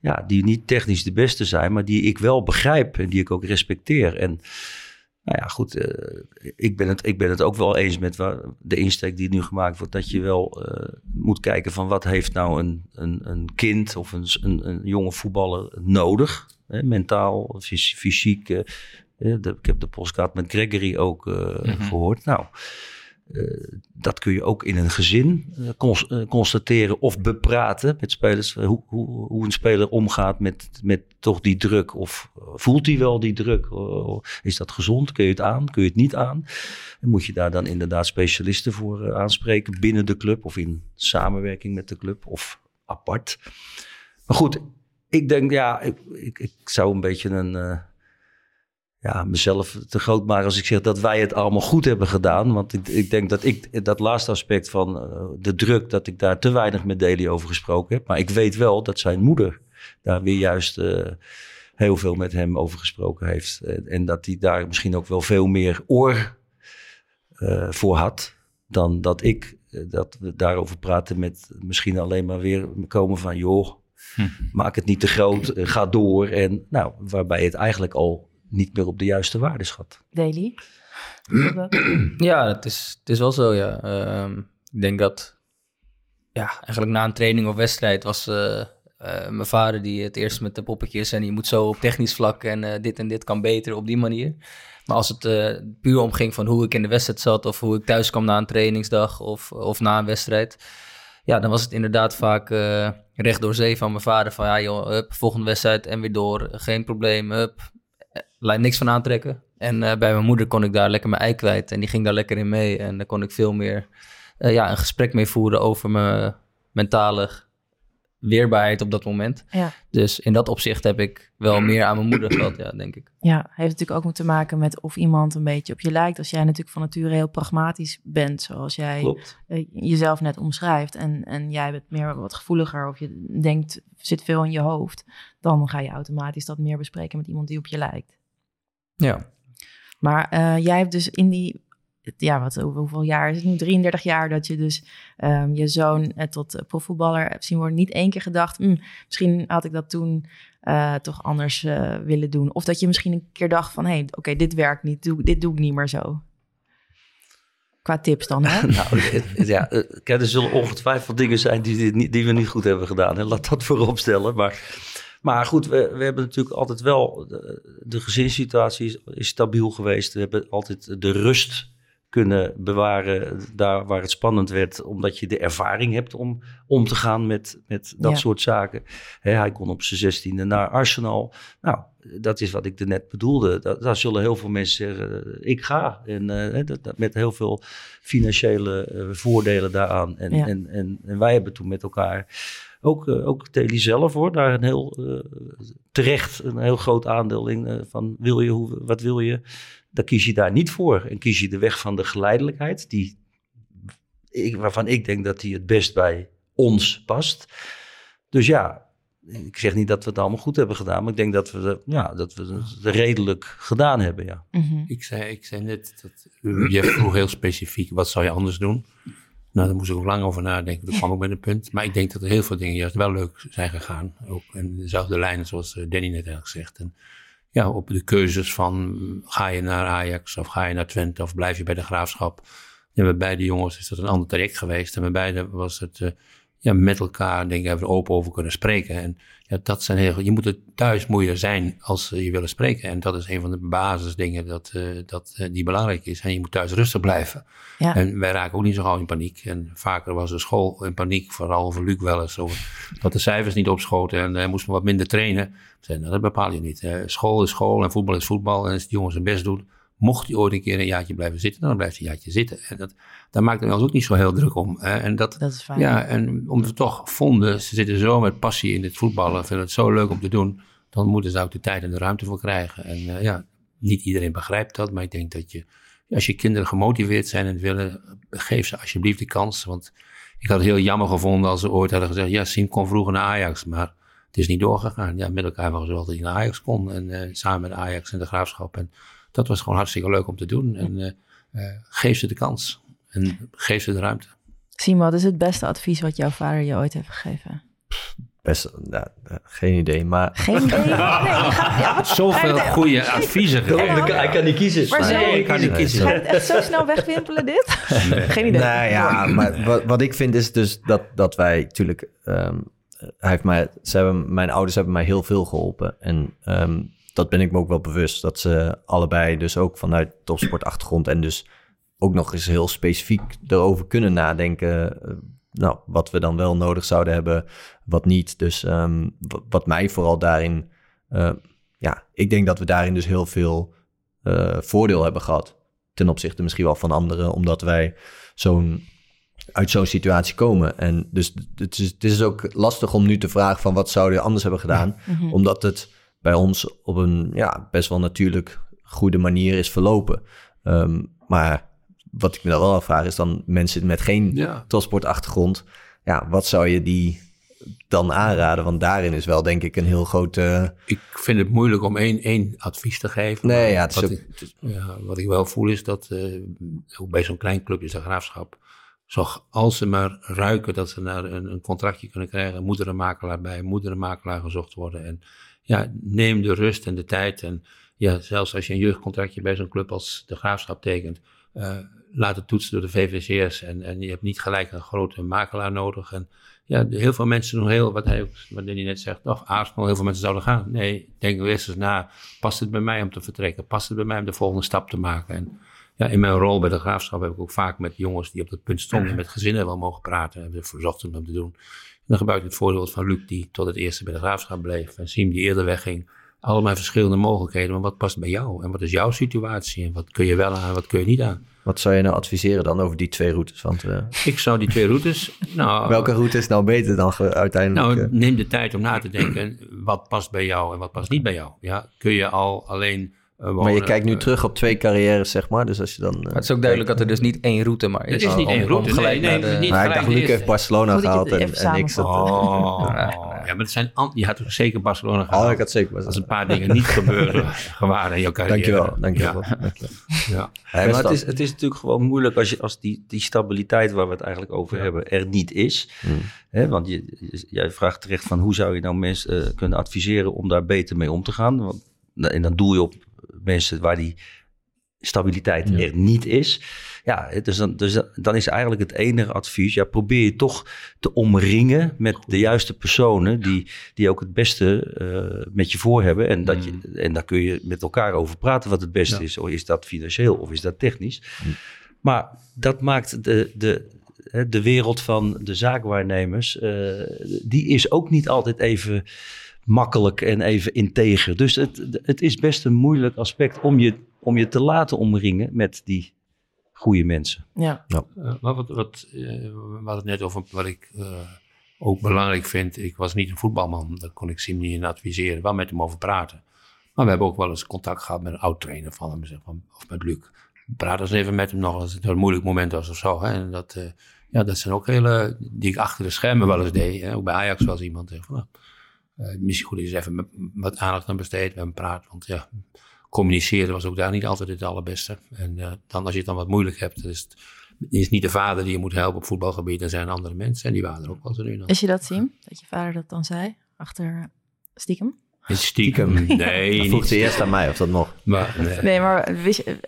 ja, die niet technisch de beste zijn, maar die ik wel begrijp en die ik ook respecteer. En nou ja, goed, eh, ik, ben het, ik ben het ook wel eens met waar, de insteek die nu gemaakt wordt, dat je wel eh, moet kijken van wat heeft nou een, een, een kind of een, een, een jonge voetballer nodig, hè, mentaal, fys- fysiek. De- ik heb de postkaart met Gregory ook eh, gehoord. Nou, eh, dat kun je ook in een gezin eh, cons- constateren of bepraten met spelers. hoe, hoe, hoe een speler omgaat met, met toch die druk. Of voelt hij wel die druk? Eh, is dat gezond? Kun je het aan? Kun je het niet aan? En moet je daar dan inderdaad specialisten voor aanspreken binnen de club of in samenwerking met de club of apart? Maar goed, ik denk ja, ik, ik, ik zou een beetje een. Eh, ja, mezelf te groot maken als ik zeg dat wij het allemaal goed hebben gedaan. Want ik, ik denk dat ik dat laatste aspect van eh, de druk, dat ik daar te weinig met Deli over gesproken heb. Maar ik weet wel dat zijn moeder daar weer juist eh, heel veel met hem over gesproken heeft. En, en dat hij daar misschien ook wel veel meer oor eh, voor had dan dat ik. eh, dat we daarover praten met misschien alleen maar weer komen van joh, maak het niet te groot, eh, ga door. En nou, waarbij het eigenlijk al niet meer op de juiste waarde schat. Daily? Ja, het is, het is wel zo, ja. Ehm, ik denk dat, ja, eigenlijk na een training of wedstrijd was eh, eh, mijn vader die het eerst met de poppetjes en je moet zo op technisch vlak en eh, dit en dit kan beter op die manier. Maar als het eh, puur omging van hoe ik in de wedstrijd zat of hoe ik thuis kwam na een trainingsdag of, of na een wedstrijd, ja, dan was het inderdaad vaak eh, recht door zee van mijn vader van ja joh, hup, volgende wedstrijd en weer door, geen probleem, hup, lijkt niks van aantrekken. En eh, bij mijn moeder kon ik daar lekker mijn ei kwijt. En die ging daar lekker in mee. En daar kon ik veel meer eh, ja, een gesprek mee voeren over mijn mentale weerbaarheid op dat moment. Ja. Dus in dat opzicht heb ik wel meer aan mijn moeder gehad, ja, denk ik. Ja, heeft natuurlijk ook moeten maken met of iemand een beetje op je lijkt. Als jij natuurlijk van nature heel pragmatisch bent, zoals jij Klopt. eh, jezelf net omschrijft. En, en jij bent meer wat gevoeliger of je denkt, zit veel in je hoofd. Dan ga je automatisch dat meer bespreken met iemand die op je lijkt. Ja. Maar eh, jij hebt dus in die, ja, wat, hoe- hoeveel jaar is het nu? 33 jaar dat je dus ehm, je zoon eh, tot eh, profvoetballer hebt zien worden. Niet één keer gedacht, "Hm, misschien had ik dat toen toch anders willen doen. Of dat je misschien een keer dacht van, hé, hey, oké, dit werkt niet, doe, dit doe ik niet meer zo. Qua tips dan, hè? Nou, ja, er zullen ongetwijfeld dingen zijn die, niet, die we niet goed hebben gedaan. Hè? Laat dat voorop stellen. Maar, maar goed, we, we hebben natuurlijk altijd wel... De, de gezinssituatie is, is stabiel geweest. We hebben altijd de rust kunnen bewaren daar waar het spannend werd. Omdat je de ervaring hebt om om te gaan met, met dat Ja. soort zaken. Hij kon op zijn zestiende naar Arsenal. Nou, dat is wat ik er net bedoelde. Da- daar zullen heel veel mensen zeggen, eh, ik ga. En eh, dat, dat- met heel veel financiële eh, voordelen daaraan. En, Ja. en, en, en wij hebben toen met elkaar, ook, eh, ook Teli zelf hoor, daar een heel eh, terecht een heel groot aandeel in eh, van wil je, hoe, wat wil je? Dan kies je daar niet voor. En kies je de weg van de geleidelijkheid, die, ik, waarvan ik denk dat die het best bij ons past. Dus ja, ik zeg niet dat we het allemaal goed hebben gedaan, maar ik denk dat we, de, ja, dat we het redelijk gedaan hebben. Ja. Mhm. Ik zei, ik zei net, dat, je vroeg heel specifiek, wat zou je anders doen? Nou, daar moest ik ook lang over nadenken. Toen kwam ik met een punt. Maar ik denk dat er heel veel dingen juist wel leuk zijn gegaan. Ook in dezelfde lijnen zoals eh, Danny net eigenlijk zegt. En ja, op de keuzes van ga je naar Ajax of ga je naar Twente of blijf je bij de Graafschap. En bij beide jongens is dat een ander traject geweest. En bij beide was het, eh, ja, met elkaar denk ik even open over kunnen spreken. En ja, dat zijn heel, je moet het thuis moet je er zijn als je willen spreken. En dat is een van de basisdingen dat, eh, dat, eh, die belangrijk is. En je moet thuis rustig blijven. Ja. En wij raken ook niet zo gauw in paniek. En vaker was de school in paniek, vooral over Luc wel eens. Over dat de cijfers niet opschoten en hij moest wat minder trainen. Zei, nou, dat bepaal je niet. Eh, school is school en voetbal is voetbal. En als de jongens hun best doen, mocht hij ooit een keer een jaartje blijven zitten, dan blijft hij een jaartje zitten. En dat, daar maakten we ons ook niet zo heel druk om. En dat, Dat is fijn. ja, en omdat we toch vonden, ze zitten zo met passie in het voetballen, vinden het zo leuk om te doen, dan moeten ze ook de tijd en de ruimte voor krijgen. En eh, ja, niet iedereen begrijpt dat, maar ik denk dat je, als je kinderen gemotiveerd zijn en willen, geef ze alsjeblieft de kans. Want ik had het heel jammer gevonden als ze ooit hadden gezegd, ja, Siem kon vroeger naar Ajax, maar het is niet doorgegaan. Ja, met elkaar was wel dat hij naar Ajax kon en eh, samen met Ajax en de Graafschap. En dat was gewoon hartstikke leuk om te doen. En eh, eh, geef ze de kans en geef ze de ruimte. Siem, wat is het beste advies wat jouw vader je ooit heeft gegeven? Best, ja, eh, geen idee, maar Geen idee. Nee, je gaat, ja, wat- Zoveel het- goede adviezen. Hij kan niet kiezen. Maar zo, Nee, ik kan niet kiezen. Ga je het echt zo snel wegwimpelen, dit? Geen idee. Nou ja, maar wat, wat ik vind is dus dat, dat wij natuurlijk... ehm, hij heeft mij, ze hebben, mijn ouders hebben mij heel veel geholpen. En ehm, dat ben ik me ook wel bewust. Dat ze allebei dus ook vanuit topsportachtergrond... en dus ook nog eens heel specifiek erover kunnen nadenken... eh, nou, wat we dan wel nodig zouden hebben, wat niet. Dus ehm, wat, mij vooral daarin... eh, ja, ik denk dat we daarin dus heel veel eh, voordeel hebben gehad. Ten opzichte misschien wel van anderen, omdat wij zo'n uit zo'n situatie komen. En dus het is, het is ook lastig om nu te vragen van wat zouden we anders hebben gedaan. Mhm. Omdat het bij ons op een ja, best wel natuurlijk goede manier is verlopen. Ehm, maar wat ik me dan wel afvraag is dan mensen met geen Ja. topsportachtergrond. Ja, wat zou je die dan aanraden? Want daarin is wel denk ik een heel grote... Ik vind het moeilijk om één, één advies te geven. Nee, ja, het is wat, ook- ik, ja, wat ik wel voel is dat, eh, ook bij zo'n klein clubje de Graafschap, zo, als ze maar ruiken dat ze naar een, een contractje kunnen krijgen, moet er een makelaar bij, moet er een makelaar gezocht worden. En ja, neem de rust en de tijd. En ja, zelfs als je een jeugdcontractje bij zo'n club als de Graafschap tekent, eh, laat het toetsen door de VVCS. En, en je hebt niet gelijk een grote makelaar nodig. En ja, heel veel mensen doen heel, wat hij, wat hij net zegt, of Arsenal, heel veel mensen zouden gaan. Nee, denk eerst eens na, past het bij mij om te vertrekken? Past het bij mij om de volgende stap te maken? En ja, in mijn rol bij de graafschap heb ik ook vaak met jongens die op dat punt stonden, met gezinnen wel mogen praten. Hebben we verzocht om dat te doen. Dan gebruik ik het voorbeeld van Luc, die tot het eerste bij de graafschap bleef. En Siem, die eerder wegging. Allemaal verschillende mogelijkheden, maar wat past bij jou? En wat is jouw situatie? En wat kun je wel aan, wat kun je niet aan? Wat zou je nou adviseren dan over die twee routes? Want eh, Ik zou die twee routes, nou, welke route is nou beter dan uiteindelijk? Nou, eh? neem de tijd om na te denken. Wat past bij jou en wat past niet bij jou? Ja, kun je al alleen. Eh, maar je kijkt nu eh, terug op twee carrières, zeg maar. Dus als je dan... eh, Maar het is ook duidelijk dat er dus niet één route maar is. Het is niet Om- één route, gelijk nee, nee, de- niet- maar ik dacht, Luc heeft Barcelona gehaald en, en ik zat... Oh, Ja, ja, maar het zijn je had zeker Barcelona Oh, gehaald. ik had zeker Als Barcelona. een paar dingen niet gebeuren waren in jouw carrière. Dankjewel, dankjewel. Ja, dankjewel. ja. Maar het wel. is, het is natuurlijk gewoon moeilijk als, je, als die, die stabiliteit waar we het eigenlijk over hebben er niet is. Hmm. Hè, want je, jij vraagt terecht van hoe zou je nou mensen kunnen adviseren om daar beter mee om te gaan. Want, en dan doe je op mensen waar die stabiliteit Ja. er niet is. Ja, dus, dan, dus dan is eigenlijk het enige advies, ja, probeer je toch te omringen met de juiste personen die, die ook het beste eh, met je voor hebben. En, dat je, en daar kun je met elkaar over praten wat het beste Ja. is. Of is dat financieel of is dat technisch? Mm. Maar dat maakt de, de, de wereld van de zaakwaarnemers, eh, die is ook niet altijd even makkelijk en even integer. Dus het, het is best een moeilijk aspect om je, om je te laten omringen met die goede mensen. Ja. Eh, maar wat, wat, eh, hadden het net over wat ik eh, ook belangrijk vind. Ik was niet een voetbalman, daar kon ik Sim niet in adviseren. Wel met hem over praten. Maar we hebben ook wel eens contact gehad met een oud-trainer van hem, zeg, van, of met Luc. Praat eens even met hem nog als het een moeilijk moment was of zo. Hè. En dat, eh, ja, dat zijn ook hele, die ik achter de schermen wel eens deed. Hè. Ook bij Ajax was iemand van, eh, misschien goed is even met- wat aandacht aan besteed met hem praten. Want ja, communiceren was ook daar niet altijd het allerbeste. En eh, dan, als je het dan wat moeilijk hebt, is het is niet de vader die je moet helpen op voetbalgebied. Er zijn andere mensen en die waren er ook wel zo nu en dan. Is je dat zien? Dat je vader dat dan zei? Achter stiekem? Stiekem. Nee, Dat vroeg ze eerst aan mij of dat nog. Maar, nee. Nee, maar wist je,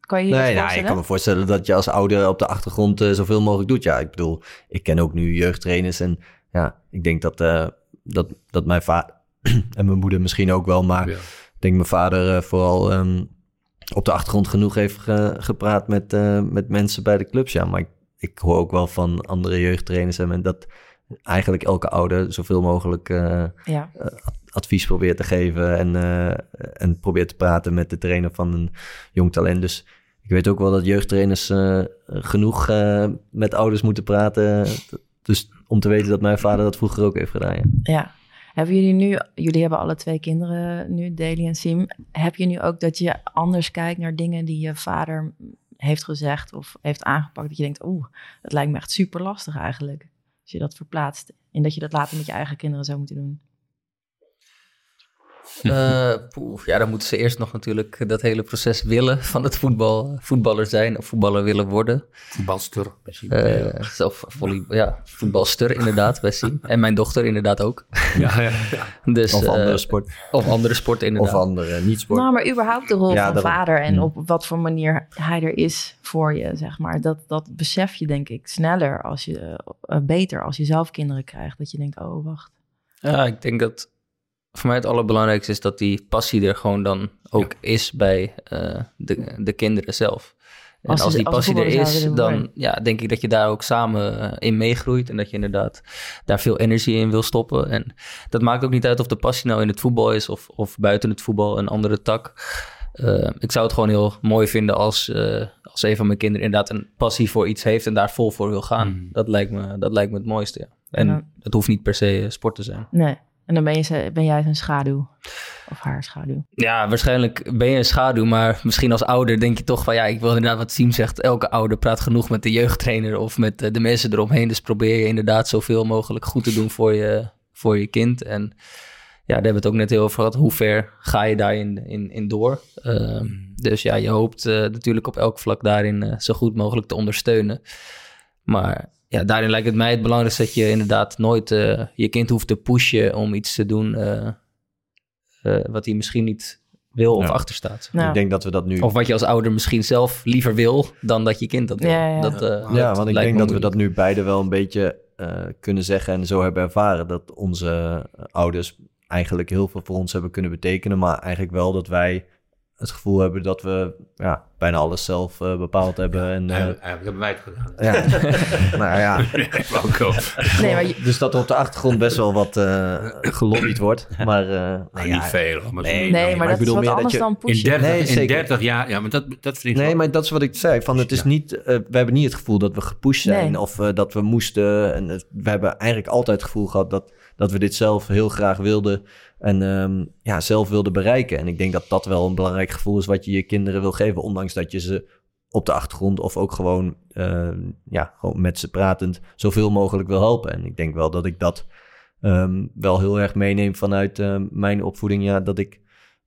kan je je dat Nee, nou, ik kan me voorstellen dat je als ouder op de achtergrond eh, zoveel mogelijk doet. Ja, ik bedoel, ik ken ook nu jeugdtrainers en ja, ik denk dat, eh, dat, dat mijn vader en mijn moeder misschien ook wel, maar Ja. ik denk mijn vader eh, vooral ehm, op de achtergrond genoeg heeft ge- gepraat met, eh, met mensen bij de clubs. Ja, maar ik, ik hoor ook wel van andere jeugdtrainers en dat eigenlijk elke ouder zoveel mogelijk eh, Ja, advies probeert te geven en, eh, en probeert te praten met de trainer van een jong talent. Dus ik weet ook wel dat jeugdtrainers eh, genoeg eh, met ouders moeten praten. Dus om te weten dat mijn vader dat vroeger ook heeft gedaan. Ja. Hebben jullie nu, jullie hebben alle twee kinderen nu, Deli en Sim. Heb je nu ook dat je anders kijkt naar dingen die je vader heeft gezegd of heeft aangepakt? Dat je denkt, oeh, dat lijkt me echt super lastig eigenlijk. Als je dat verplaatst. En dat je dat later met je eigen kinderen zou moeten doen. Eh, poeh, ja, dan moeten ze eerst nog natuurlijk dat hele proces willen van het voetbal, voetballer zijn of voetballer willen worden. Voetbalster. misschien. Eh zelf volley, ja, voetbalster inderdaad, bij Siem. En mijn dochter inderdaad ook. ja, ja, ja. Dus, Of eh, andere sport. Of andere sporten inderdaad. Of andere niet-sport. Nou, maar überhaupt de rol Ja, van vader en Hmm. op wat voor manier hij er is voor je, zeg maar. Dat, dat besef je denk ik sneller als je, eh, beter als je zelf kinderen krijgt. Dat je denkt, oh wacht. Ja, ik denk dat voor mij het allerbelangrijkste is dat die passie er gewoon dan ook is bij eh, de, de kinderen zelf. En Als die als passie er is, dan ja, denk ik dat je daar ook samen eh, in meegroeit. En dat je inderdaad daar veel energie in wil stoppen. En dat maakt ook niet uit of de passie nou in het voetbal is of, of buiten het voetbal een andere tak. Eh, ik zou het gewoon heel mooi vinden als, als een van mijn kinderen inderdaad een passie voor iets heeft en daar vol voor wil gaan. Mm. Dat, lijkt me, dat lijkt me het mooiste. Ja. En het hoeft niet per se sport te zijn. Nee. En dan ben, je, ben jij zijn schaduw. Of haar schaduw. Ja, waarschijnlijk ben je een schaduw, maar misschien als ouder denk je toch van ja, ik wil inderdaad wat Siem zegt. Elke ouder praat genoeg met de jeugdtrainer of met eh, de mensen eromheen. Dus probeer je inderdaad zoveel mogelijk goed te doen voor je, voor je kind. En ja, daar hebben we het ook net heel over gehad. Hoe ver ga je daarin in, in door? Ehm, dus ja, je hoopt eh, natuurlijk op elk vlak daarin eh, zo goed mogelijk te ondersteunen. Maar ja, daarin lijkt het mij het belangrijkste dat je inderdaad nooit eh, je kind hoeft te pushen om iets te doen eh, eh, wat hij misschien niet wil of Ja. achter staat. Ik denk dat we dat nu... Of wat je als ouder misschien zelf liever wil dan dat je kind dat wil. Ja, ja. Dat, eh, Ja, want ik denk dat we dat nu beide wel een beetje eh, kunnen zeggen en zo hebben ervaren. Dat onze ouders eigenlijk heel veel voor ons hebben kunnen betekenen. Maar eigenlijk wel dat wij het gevoel hebben dat we ja, bijna alles zelf eh, bepaald hebben. En, eh, Eigenlijk, hebben wij het gedaan. ja. nou ja, nee, maar je- dus dat er op de achtergrond best wel wat eh gelobbyd wordt. Maar, eh, nou Nou, ja, niet veel. Maar Nee, maar maar ik dat is bedoel wat meer dat anders je dan in pushen. 30, Nee, in zeker. 30 jaar, ja, maar dat, dat vind ik Nee, wel- maar dat is wat ik zei. Van, het is Ja. niet, eh, we hebben niet het gevoel dat we gepusht zijn Nee. of eh, dat we moesten. En het- we hebben eigenlijk altijd het gevoel gehad dat, dat we dit zelf heel graag wilden en ehm, ja, zelf wilden bereiken. En ik denk dat dat wel een belangrijk gevoel is wat je je kinderen wil geven, ondanks dat je ze op de achtergrond of ook gewoon, eh, ja, gewoon met ze pratend zoveel mogelijk wil helpen. En ik denk wel dat ik dat ehm, wel heel erg meeneem vanuit mijn opvoeding. Ja, dat ik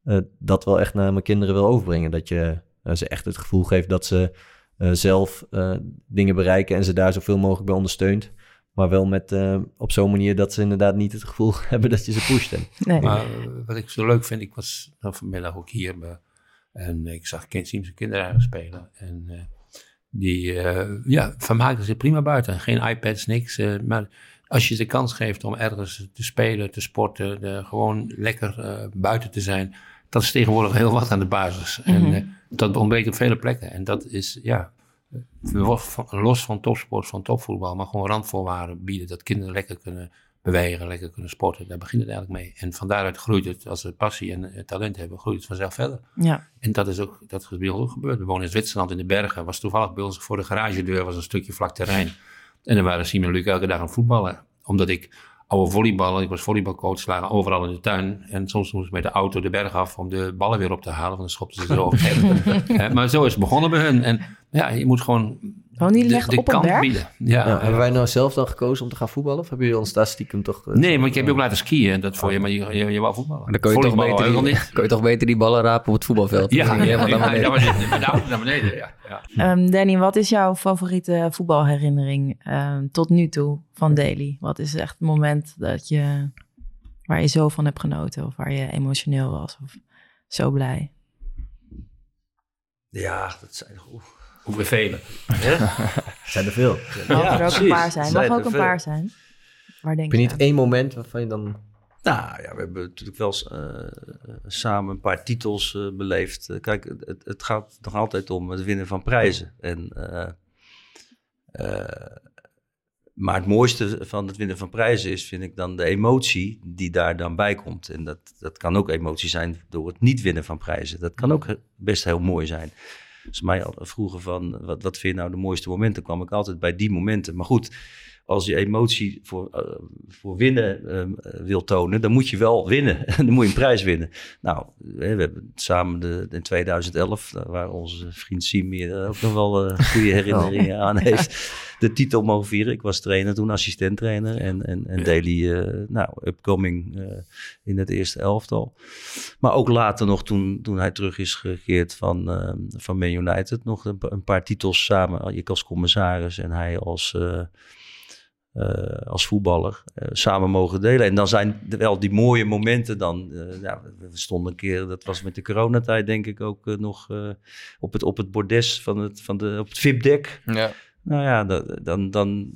eh, dat wel echt naar mijn kinderen wil overbrengen. Dat je eh, ze echt het gevoel geeft dat ze eh, zelf dingen bereiken en ze daar zoveel mogelijk bij ondersteunt. Maar wel met, eh, op zo'n manier dat ze inderdaad niet het gevoel hebben dat je ze pusht. En, Nee. Maar eh, wat ik zo leuk vind, ik was vanmiddag ook hier bij- en ik zag kind, Siem's kinderen eigenlijk spelen. En eh, die eh, ja, vermaakten zich prima buiten. Geen iPads, niks. eh, maar als je ze de kans geeft om ergens te spelen, te sporten, de, gewoon lekker eh, buiten te zijn, dat is tegenwoordig heel wat aan de basis. Mhm. En eh, dat ontbreekt op vele plekken. En dat is, ja, los van- los van topsport, van topvoetbal, maar gewoon randvoorwaarden bieden dat kinderen lekker kunnen bewegen, lekker kunnen sporten. Daar begint het eigenlijk mee. En van daaruit groeit het, als ze passie en eh, talent hebben, groeit het vanzelf verder. Ja. En dat is ook, dat is bij ons ook gebeurd. We wonen in Zwitserland in de bergen. Was toevallig bij ons voor de garagedeur was een stukje vlak terrein. En dan waren Simon en Luc elke dag aan voetballen. Omdat ik oude volleyballen, ik was volleybalcoach, lagen overal in de tuin. En soms moest ik met de auto de berg af om de ballen weer op te halen. Want dan schopten ze zo. Eh, Maar zo is het begonnen bij hun. En ja, je moet gewoon echt de op een kant berg? bieden. Ja, ja, hebben wij nou zelf dan gekozen om te gaan voetballen? Of hebben jullie ons daar stiekem toch... eh, Nee, maar ik heb je ook laten skiën. Dat voor je, maar je, je, je wou voetballen. Dan kun je, toch beter die, niet. kun je toch beter die ballen rapen op het voetbalveld. Ja, Dan ging je ja, ja, beneden. naar beneden. Naar beneden, ja. ja. Ehm, Danny, wat is jouw favoriete voetbalherinnering ehm, tot nu toe van Daily? Wat is echt het moment dat je Waar je zo van hebt genoten of waar je emotioneel was of zo blij? Ja, dat zijn... oeh. Hoeveel vele. Zijn er veel. Mag Ja, er ook precies. een paar zijn? Mag Zijn ook een paar zijn. Waar denk Heb je je niet aan? één moment waarvan je dan... Nou ja, we hebben natuurlijk wel eens, eh, samen een paar titels eh, beleefd. Eh, kijk, het- het, het gaat nog altijd om het winnen van prijzen. En, eh, eh, maar het mooiste van het winnen van prijzen is, vind ik, dan de emotie die daar dan bij komt. En dat, dat kan ook emotie zijn door het niet winnen van prijzen. Dat kan ook best heel mooi zijn. Als mij al vroegen van, wat, wat vind je nou de mooiste momenten, kwam ik altijd bij die momenten. Maar goed, als je emotie voor, eh, voor winnen ehm, eh, wil tonen, dan moet je wel winnen. dan moet je een prijs winnen. Nou, we hebben samen de, in 2011, daar waar onze vriend Siem hier ook nog wel eh, goede herinneringen aan heeft, de titel mogen vieren. Ik was trainer toen, assistent trainer en, en, en Daily, eh, nou, upcoming eh, in het eerste elftal. Maar ook later nog, toen, toen hij terug is gekeerd van, ehm, van Man United, nog een, een paar titels samen. Ik als commissaris en hij als, eh, eh, als voetballer eh, samen mogen delen. En dan zijn er wel die mooie momenten dan. eh, ja, we stonden een keer, dat was met de coronatijd denk ik ook eh, nog eh, op, het, op het bordes van het, van de, op het VIP-dek. Ja. Nou ja, da- dan, dan,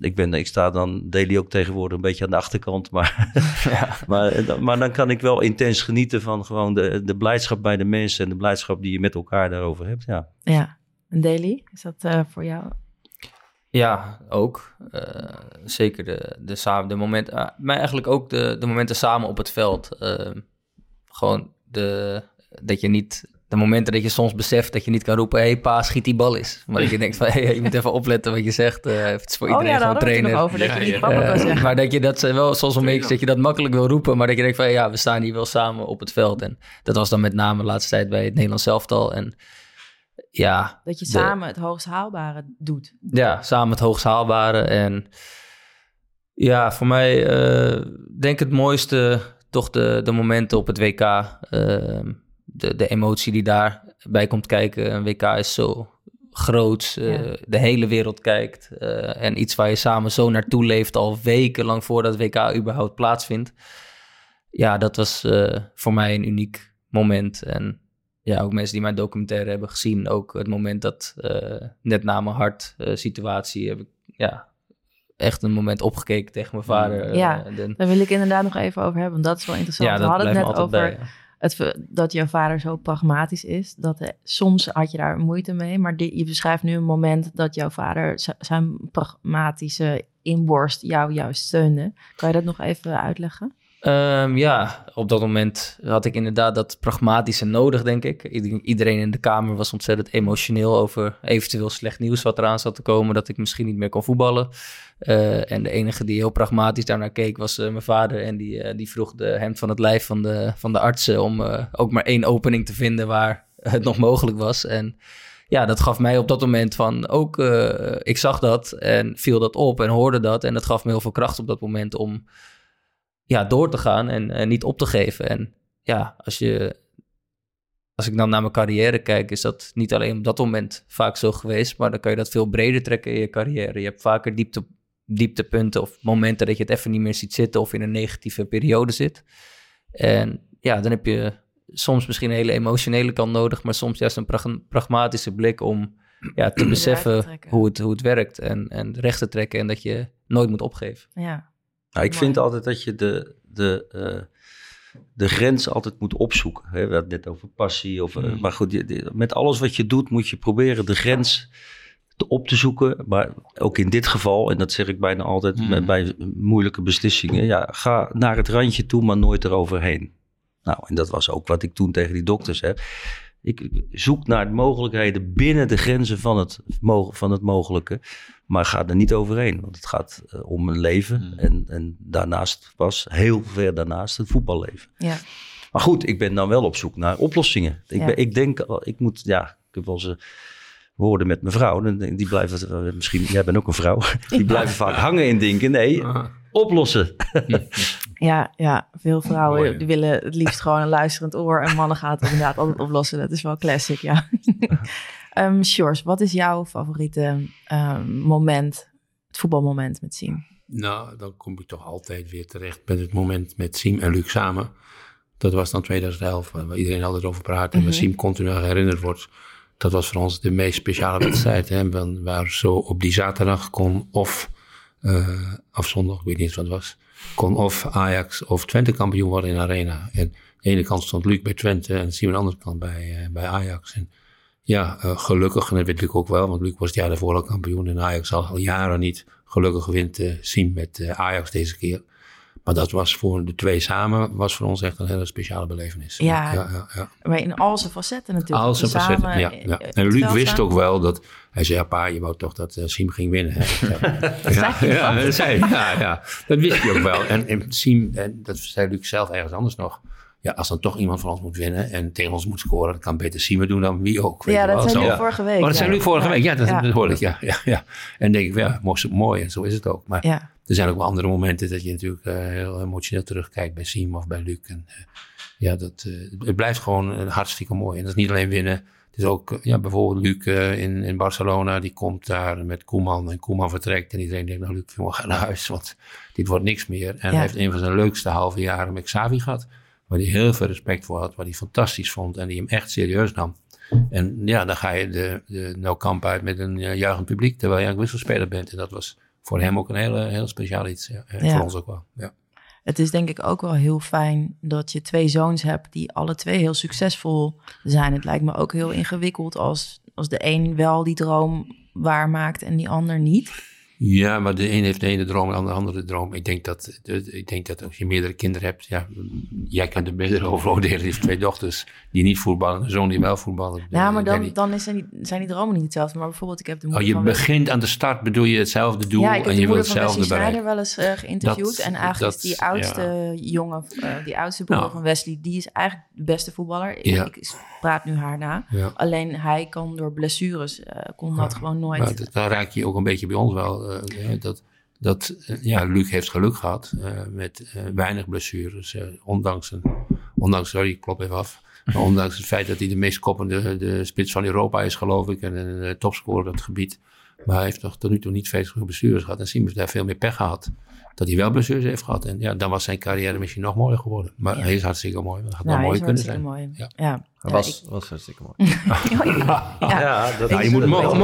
ik, ben, ik sta dan, Daily ook tegenwoordig een beetje aan de achterkant, maar, maar, eh, dan- maar dan kan ik wel intens genieten van gewoon de, de blijdschap bij de mensen en de blijdschap die je met elkaar daarover hebt. Ja. Ja, een daily, is dat eh, voor jou? Ja, ook. Eh, zeker de, de, samen, de momenten. ah, maar eigenlijk ook de, de momenten samen op het veld. Eh, gewoon de, dat je niet. De momenten dat je soms beseft dat je niet kan roepen: hé, hey, pa, schiet die bal eens. Maar dat je denkt: van, hey, je moet even opletten wat je zegt. eh, het is voor Oh iedereen ja, daar gewoon er trainer. over, dat Ja, je niet ja. kan Eh, zeggen. maar dat je dat zijn wel soms wel meekrijgt dat je dat makkelijk wil roepen, maar dat je denkt van ja, we staan hier wel samen op het veld. En dat was dan met name de laatste tijd bij het Nederlands elftal. En ja, Dat je de- samen het hoogst haalbare doet. ja, samen het hoogst haalbare. En ja, voor mij eh, denk het mooiste toch de, de momenten op het WK. eh, de, de emotie die daarbij komt kijken. Een WK is zo groot. eh, Ja. De hele wereld kijkt. eh, en iets waar je samen zo naartoe leeft al wekenlang voordat het WK überhaupt plaatsvindt. Ja, dat was voor mij een uniek moment. En ja, ook mensen die mijn documentaire hebben gezien, ook het moment dat eh, net na mijn hart eh, situatie heb ik ja, echt een moment opgekeken tegen mijn vader. eh, Ja. en dan- Daar wil ik inderdaad nog even over hebben, want dat is wel interessant. ja, We hadden het net over bij. ja. het, dat jouw vader zo pragmatisch is. Dat soms had je daar moeite mee, maar die, je beschrijft nu een moment dat jouw vader zijn pragmatische inborst jou juist steunde. Kan je dat nog even uitleggen? Ehm, ja, op dat moment had ik inderdaad dat pragmatische nodig, denk ik. Ieder- Iedereen in de kamer was ontzettend emotioneel over eventueel slecht nieuws wat eraan zat te komen, dat ik misschien niet meer kon voetballen. Eh, en de enige die heel pragmatisch daarnaar keek was eh, mijn vader. En die, eh, die vroeg de hemd van het lijf van de, van de artsen om ook maar één opening te vinden waar het nog mogelijk was. En ja, dat gaf mij op dat moment van ook, ik zag dat en viel dat op en hoorde dat. En dat gaf me heel veel kracht op dat moment om ja, door te gaan en, en niet op te geven. En ja, als je. Als ik dan naar mijn carrière kijk, is dat niet alleen op dat moment vaak zo geweest, maar dan kan je dat veel breder trekken in je carrière. Je hebt vaker diepte, dieptepunten of momenten dat je het even niet meer ziet zitten of in een negatieve periode zit. En ja, dan heb je soms misschien een hele emotionele kant nodig, maar soms juist een prag- pragmatische blik om ja, te beseffen hoe het, hoe het werkt en, en recht te trekken en dat je nooit moet opgeven. Ja, Nou, ik Mooi. vind altijd dat je de, de, eh, de grens altijd moet opzoeken. Hè? We hadden het net over passie. Of, eh, Mm. Maar goed, met alles wat je doet moet je proberen de grens te op te zoeken. Maar ook in dit geval, en dat zeg ik bijna altijd Mm. bij, bij moeilijke beslissingen. Ja, ga naar het randje toe, maar nooit eroverheen. Nou, en dat was ook wat ik toen tegen die dokters heb. Ik zoek naar de mogelijkheden binnen de grenzen van het, van het mogelijke. Maar ga er niet overheen. Want het gaat eh, om een leven. Mm. En, en daarnaast was heel ver daarnaast het voetballeven. ja. Maar goed, ik ben dan wel op zoek naar oplossingen. Ik, Ja. ben, ik denk, al- ik moet, ja, ik heb wel eens eh, woorden met mijn vrouw. en Die blijven, eh, misschien, jij bent ook een vrouw. Die blijven vaak hangen in denken. Nee, oplossen. Ja, ja, veel vrouwen Mooi, die willen het liefst gewoon een luisterend oor. En mannen gaan het inderdaad altijd oplossen. Dat is wel classic, ja. Ehm Sjors, wat is jouw favoriete ehm, moment, het voetbalmoment met Siem? Nou, dan kom je toch altijd weer terecht bij het moment met Siem en Luc samen. Dat was dan 2011, waar iedereen altijd over praat en waar Siem continu aan herinnerd wordt. Dat was voor ons de meest speciale wedstrijd. Hè, zo op die zaterdag kon of, zondag, ik weet niet wat het was, kon of Ajax of Twente kampioen worden in de Arena. En aan de ene kant stond Luc bij Twente en Siem aan de andere kant bij, eh, bij Ajax. En ja, eh, gelukkig, en dat weet Luc ook wel, want Luc was het jaar daarvoor al kampioen en Ajax al, al jaren niet. Gelukkig wint Siem met Ajax deze keer. Maar dat was voor de twee samen, was voor ons echt een hele speciale belevenis. Ja. ja, ja, ja. Maar in al zijn facetten natuurlijk. Al zijn Samen, facetten, ja, ja. En Luc wist samen. ook wel dat... Hij zei, ja pa, je wou toch dat eh, Siem ging winnen. Hè? ja, hij ja, dat? dat zei hij. ja, ja, dat wist hij ook wel. En, en Siem, en dat zei Luc zelf ergens anders nog... Ja, als dan toch iemand van ons moet winnen en tegen ons moet scoren... dan kan beter Siem het doen dan wie ook. weet Ja, je dat wel. Luc vorige week. Oh, dat ja. zei Luc vorige week. Ja, dat, Ja. dat hoorde ik. Ja, ja, ja. En denk ik, ja, mooi, mooi en zo is het ook. Maar Ja. Er zijn ook wel andere momenten dat je natuurlijk eh, heel emotioneel terugkijkt bij Siem of bij Luc. En, eh, ja, dat, eh, het blijft gewoon hartstikke mooi. En dat is niet alleen winnen. Het is ook, ja, bijvoorbeeld Luc in, in Barcelona, die komt daar met Koeman. En Koeman vertrekt en iedereen denkt, nou Luc, jongen, ga naar huis, want dit wordt niks meer. En hij heeft een van zijn leukste halve jaren met Xavi gehad. Waar hij heel veel respect voor had, waar hij fantastisch vond en die hem echt serieus nam. En ja, dan ga je de, de Nou Kamp uit met een juichend publiek, terwijl je een wisselspeler bent. En dat was voor hem ook een hele, heel speciaal iets. Ja. En Ja. voor ons ook wel. Ja. Het is denk ik ook wel heel fijn dat je twee zoons hebt die alle twee heel succesvol zijn. Het lijkt me ook heel ingewikkeld als, als de een wel die droom waarmaakt en die ander niet. Ja, maar de een heeft de ene droom en de andere droom. Ik denk dat, de- ik denk dat als je meerdere kinderen hebt, ja, jij kunt er beter over oordelen. Die heeft twee dochters die niet voetballen, een zoon die wel voetballen. Ja, maar Ik weet dan, dan is zijn, die, zijn die dromen niet hetzelfde. Maar bijvoorbeeld, ik heb de Oh, moeder je van begint aan de start, bedoel je hetzelfde doel Ja, ik heb en de je wilt moeder van Wesley hetzelfde Sneijder bereiken. wel eens eh, geïnterviewd. Dat- en eigenlijk dat- is die oudste jongen, eh, die oudste broer Nou. van Wesley, die is eigenlijk de beste voetballer. Ik- Ja. Ik, praat nu haar na. Alleen hij kan door blessures, eh, kon dat gewoon nooit. Maar dat, daar raak je ook een beetje bij ons wel. Eh, dat, dat, eh, ja, Luc heeft geluk gehad eh, met weinig blessures. ondanks, een, ondanks, sorry, ik klop even af. Maar ondanks het feit dat hij de meest koppende de spits van Europa is, geloof ik. En een topscorer op het gebied. Maar hij heeft toch tot nu toe niet veel blessures gehad. En Siem heeft daar veel meer pech gehad. Dat hij wel blessures heeft gehad. En ja, dan was zijn carrière misschien nog mooier geworden. Maar hij is hartstikke mooi. Dat had nou, nog mooier kunnen zijn. mooi. Ja. Ja. Ja, was, was hartstikke mooi. ja. Ja, dat Ja, je, moet dat morgen,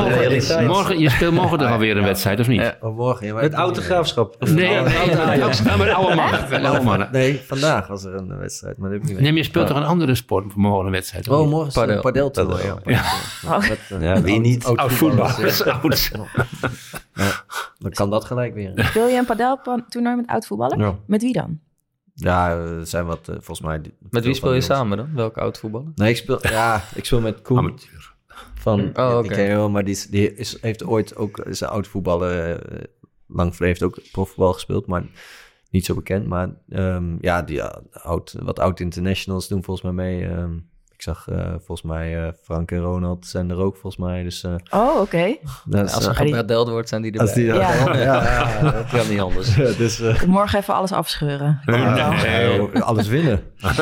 morgen, je speelt morgen toch alweer een wedstrijd, of niet? Ja, oh, morgen. Ja, Het ik- oude graafschap. Nee, nee, nee, ja, met oude mannen. Met oude mannen. Nee, vandaag was er een eh, wedstrijd, maar dat heb ik niet Nee, maar je speelt toch een andere sport voor morgen een wedstrijd? of Oh, morgen is een Padel. Ja, Oh. Eh, Ja, wie niet? Oud. Oud. Ja, dan kan dat gelijk weer. Speel je een padeltoernooi met oud-voetballer? Ja, Met wie dan? Ja er zijn wat, eh, volgens mij... Met wie speel je samen dan? Welke oud voetballer? Nee, ik speel, ja, ik speel met Koen Amateur. van... Oh, oké. ken je wel, maar die, is, die is, heeft ooit ook... is een oud voetballer, eh, lang verleden, heeft ook profvoetbal gespeeld, maar niet zo bekend. Maar ehm, ja, die ja, oud, wat oud internationals doen volgens mij mee. ehm, ik zag eh, volgens mij eh, Frank en Ronald zijn er ook volgens mij. Dus eh, Oh, oké. dat is, Als er gepadeld wordt, zijn die erbij. als die, Ja. ja, ja, dat kan niet anders. dus eh, Morgen even alles afscheuren. ja, alles winnen.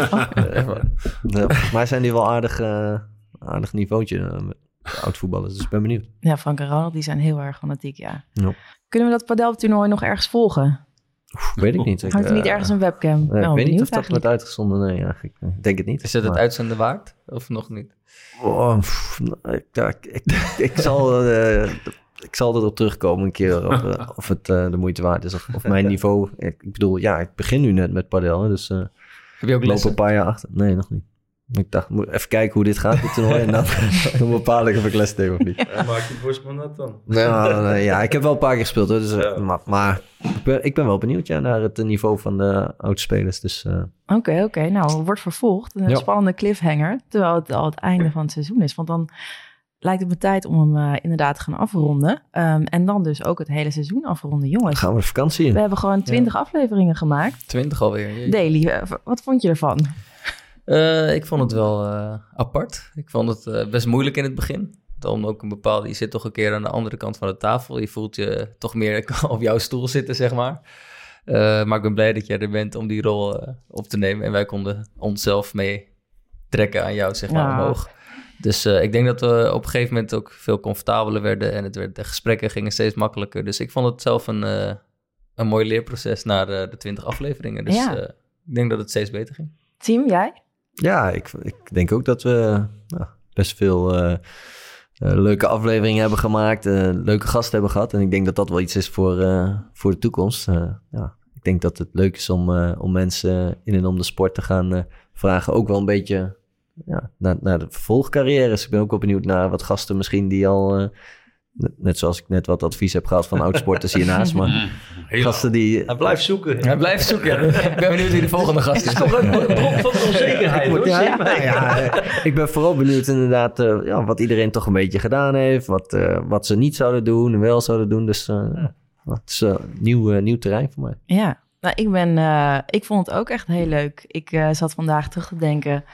Ja, volgens mij zijn die wel aardig, aardig niveautje oud voetballers. Dus ik ben benieuwd. Ja, Frank en Ronald, die zijn heel erg fanatiek, ja. Ja. Kunnen we dat padeltoernooi nog ergens volgen? Weet ik niet. Ik, Hangt er niet eh, ergens een webcam? nee, ik weet niet of dat wordt uitgezonden. Nee, eigenlijk eh, ik denk het niet. Is het het uitzenden waard? Of nog niet? Oh, pff, nou, ik, ik, ik, ik zal, eh, ik zal erop terugkomen een keer of, of het eh, de moeite waard is. Of, of mijn niveau. Ik, bedoel, ja, ik begin nu net met padel. Dus eh Heb je ook ik loop lessen? een paar jaar achter. Nee, nog niet. Ik dacht, moet even kijken hoe dit gaat, dit toernooi. En dan, dan bepaal ik of ik les neem of niet. Maak je borstman dat dan? Nou, nee, ja, ik heb wel een paar keer gespeeld. Hoor, dus, maar maar ik, ben, ik ben wel benieuwd ja, naar het niveau van de oudspelers. Dus eh, Oké, oké. Nou, wordt vervolgd. Een Ja. spannende cliffhanger. Terwijl het al het einde van het seizoen is. Want dan lijkt het me tijd om hem eh, inderdaad te gaan afronden. Ehm, en dan dus ook het hele seizoen afronden. Jongens, gaan we de vakantie in. we hebben gewoon twintig afleveringen gemaakt. Twintig alweer. Daily, eh, wat vond je ervan? Eh, ik vond het wel eh, apart. Ik vond het eh, best moeilijk in het begin. Dan ook een bepaalde, je zit toch een keer aan de andere kant van de tafel. Je voelt je toch meer op jouw stoel zitten, zeg maar. Maar ik ben blij dat jij er bent om die rol op te nemen. En wij konden onszelf mee trekken aan jou, zeg maar, Ja. omhoog. Dus ik denk dat we op een gegeven moment ook veel comfortabeler werden. En het werd, de gesprekken gingen steeds makkelijker. Dus ik vond het zelf een, een mooi leerproces naar de 20 afleveringen. Dus Ja. ik denk dat het steeds beter ging. Team, jij? Ja, ik, ik denk ook dat we nou, best veel eh, eh, leuke afleveringen hebben gemaakt. eh, leuke gasten hebben gehad. En ik denk dat dat wel iets is voor, voor de toekomst. Ja, ik denk dat het leuk is om, om mensen in en om de sport te gaan vragen. Ook wel een beetje ja, naar, naar de vervolgcarrières. Ik ben ook wel benieuwd naar wat gasten misschien die al... eh, net- zoals ik net wat advies heb gehad van oudsporters hiernaast. Maar gasten die... Hij blijft zoeken. Hij blijft zoeken. ik ben benieuwd wie de volgende gast is. Toch ook een bron van onzekerheid hoor. Ja, eh, ik ben vooral benieuwd inderdaad eh, ja, wat iedereen toch een beetje gedaan heeft. Wat, eh, wat ze niet zouden doen en wel zouden doen. Dus eh, ja, het is eh, nieuw, eh, nieuw terrein voor mij. Ja, nou, ik, ben, eh, ik vond het ook echt heel leuk. Ik eh, zat vandaag terug te denken.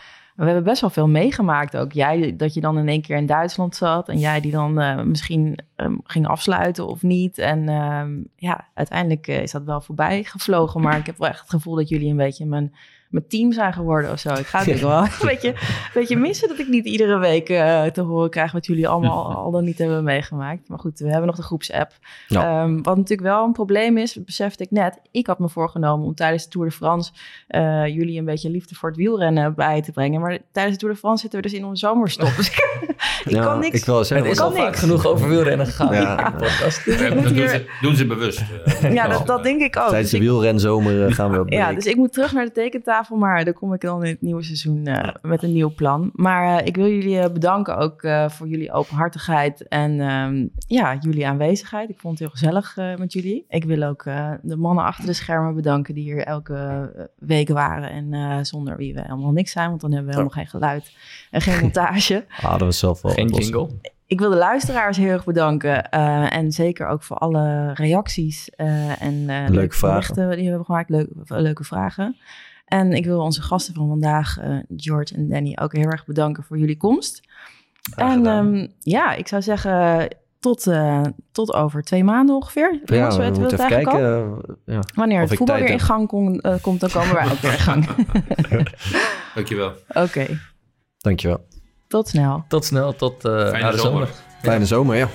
We hebben best wel veel meegemaakt ook. Jij, dat je dan in één keer in Duitsland zat. En jij die dan eh, misschien ehm, ging afsluiten of niet. En ehm, ja, uiteindelijk eh, is dat wel voorbij gevlogen. Maar ik heb wel echt het gevoel dat jullie een beetje mijn, mijn team zijn geworden of zo. Ik ga het ook wel een beetje, een beetje missen dat ik niet iedere week eh, te horen krijg... wat jullie allemaal al dan niet hebben meegemaakt. Maar goed, we hebben nog de groepsapp. Ja. Ehm, wat natuurlijk wel een probleem is, besefte ik net. Ik had me voorgenomen om tijdens de Tour de France eh, jullie een beetje liefde voor het wielrennen bij te brengen. Maar tijdens de Tour de France zitten we dus in onze zomerstop. Dus ik, Ja, kan niks. Ik wil Het zeggen, is al vaak genoeg over wielrennen gegaan. Ja. in de podcast. Dus ik moet dat doen, ze, doen ze bewust. eh. ja, dat, dat denk ik ook. tijdens de Dus ik- wielrenzomer gaan we op ja, dus ik moet terug naar de tekentafel, maar daar kom ik dan in het nieuwe seizoen eh, met een nieuw plan. Maar eh, ik wil jullie eh, bedanken ook eh, voor jullie openhartigheid en ehm, ja, jullie aanwezigheid. Ik vond het heel gezellig eh, met jullie. Ik wil ook eh, de mannen achter de schermen bedanken die hier elke week waren en eh, zonder wie we helemaal niks zijn, want dan hebben we helemaal geen geluid en geen montage. Hadden we zelf wel Geen jingle. Ik wil de luisteraars heel erg bedanken. eh, en zeker ook voor alle reacties eh, en eh, leuke vragen. berichten die we hebben gemaakt. Leuke, leuke vragen. En ik wil onze gasten van vandaag, eh, George en Danny, ook heel erg bedanken voor jullie komst. En ehm, ja, ik zou zeggen tot, eh, tot over twee maanden ongeveer. Ja, we we moeten het even kijken. eh, ja. Wanneer of het voetbal weer in gang kom- komt, dan komen wij ook weer in gang. Dankjewel. Oké, Dankjewel. tot snel. Tot snel, tot eh Fijne na de zomer. zomer. Fijne zomer, ja.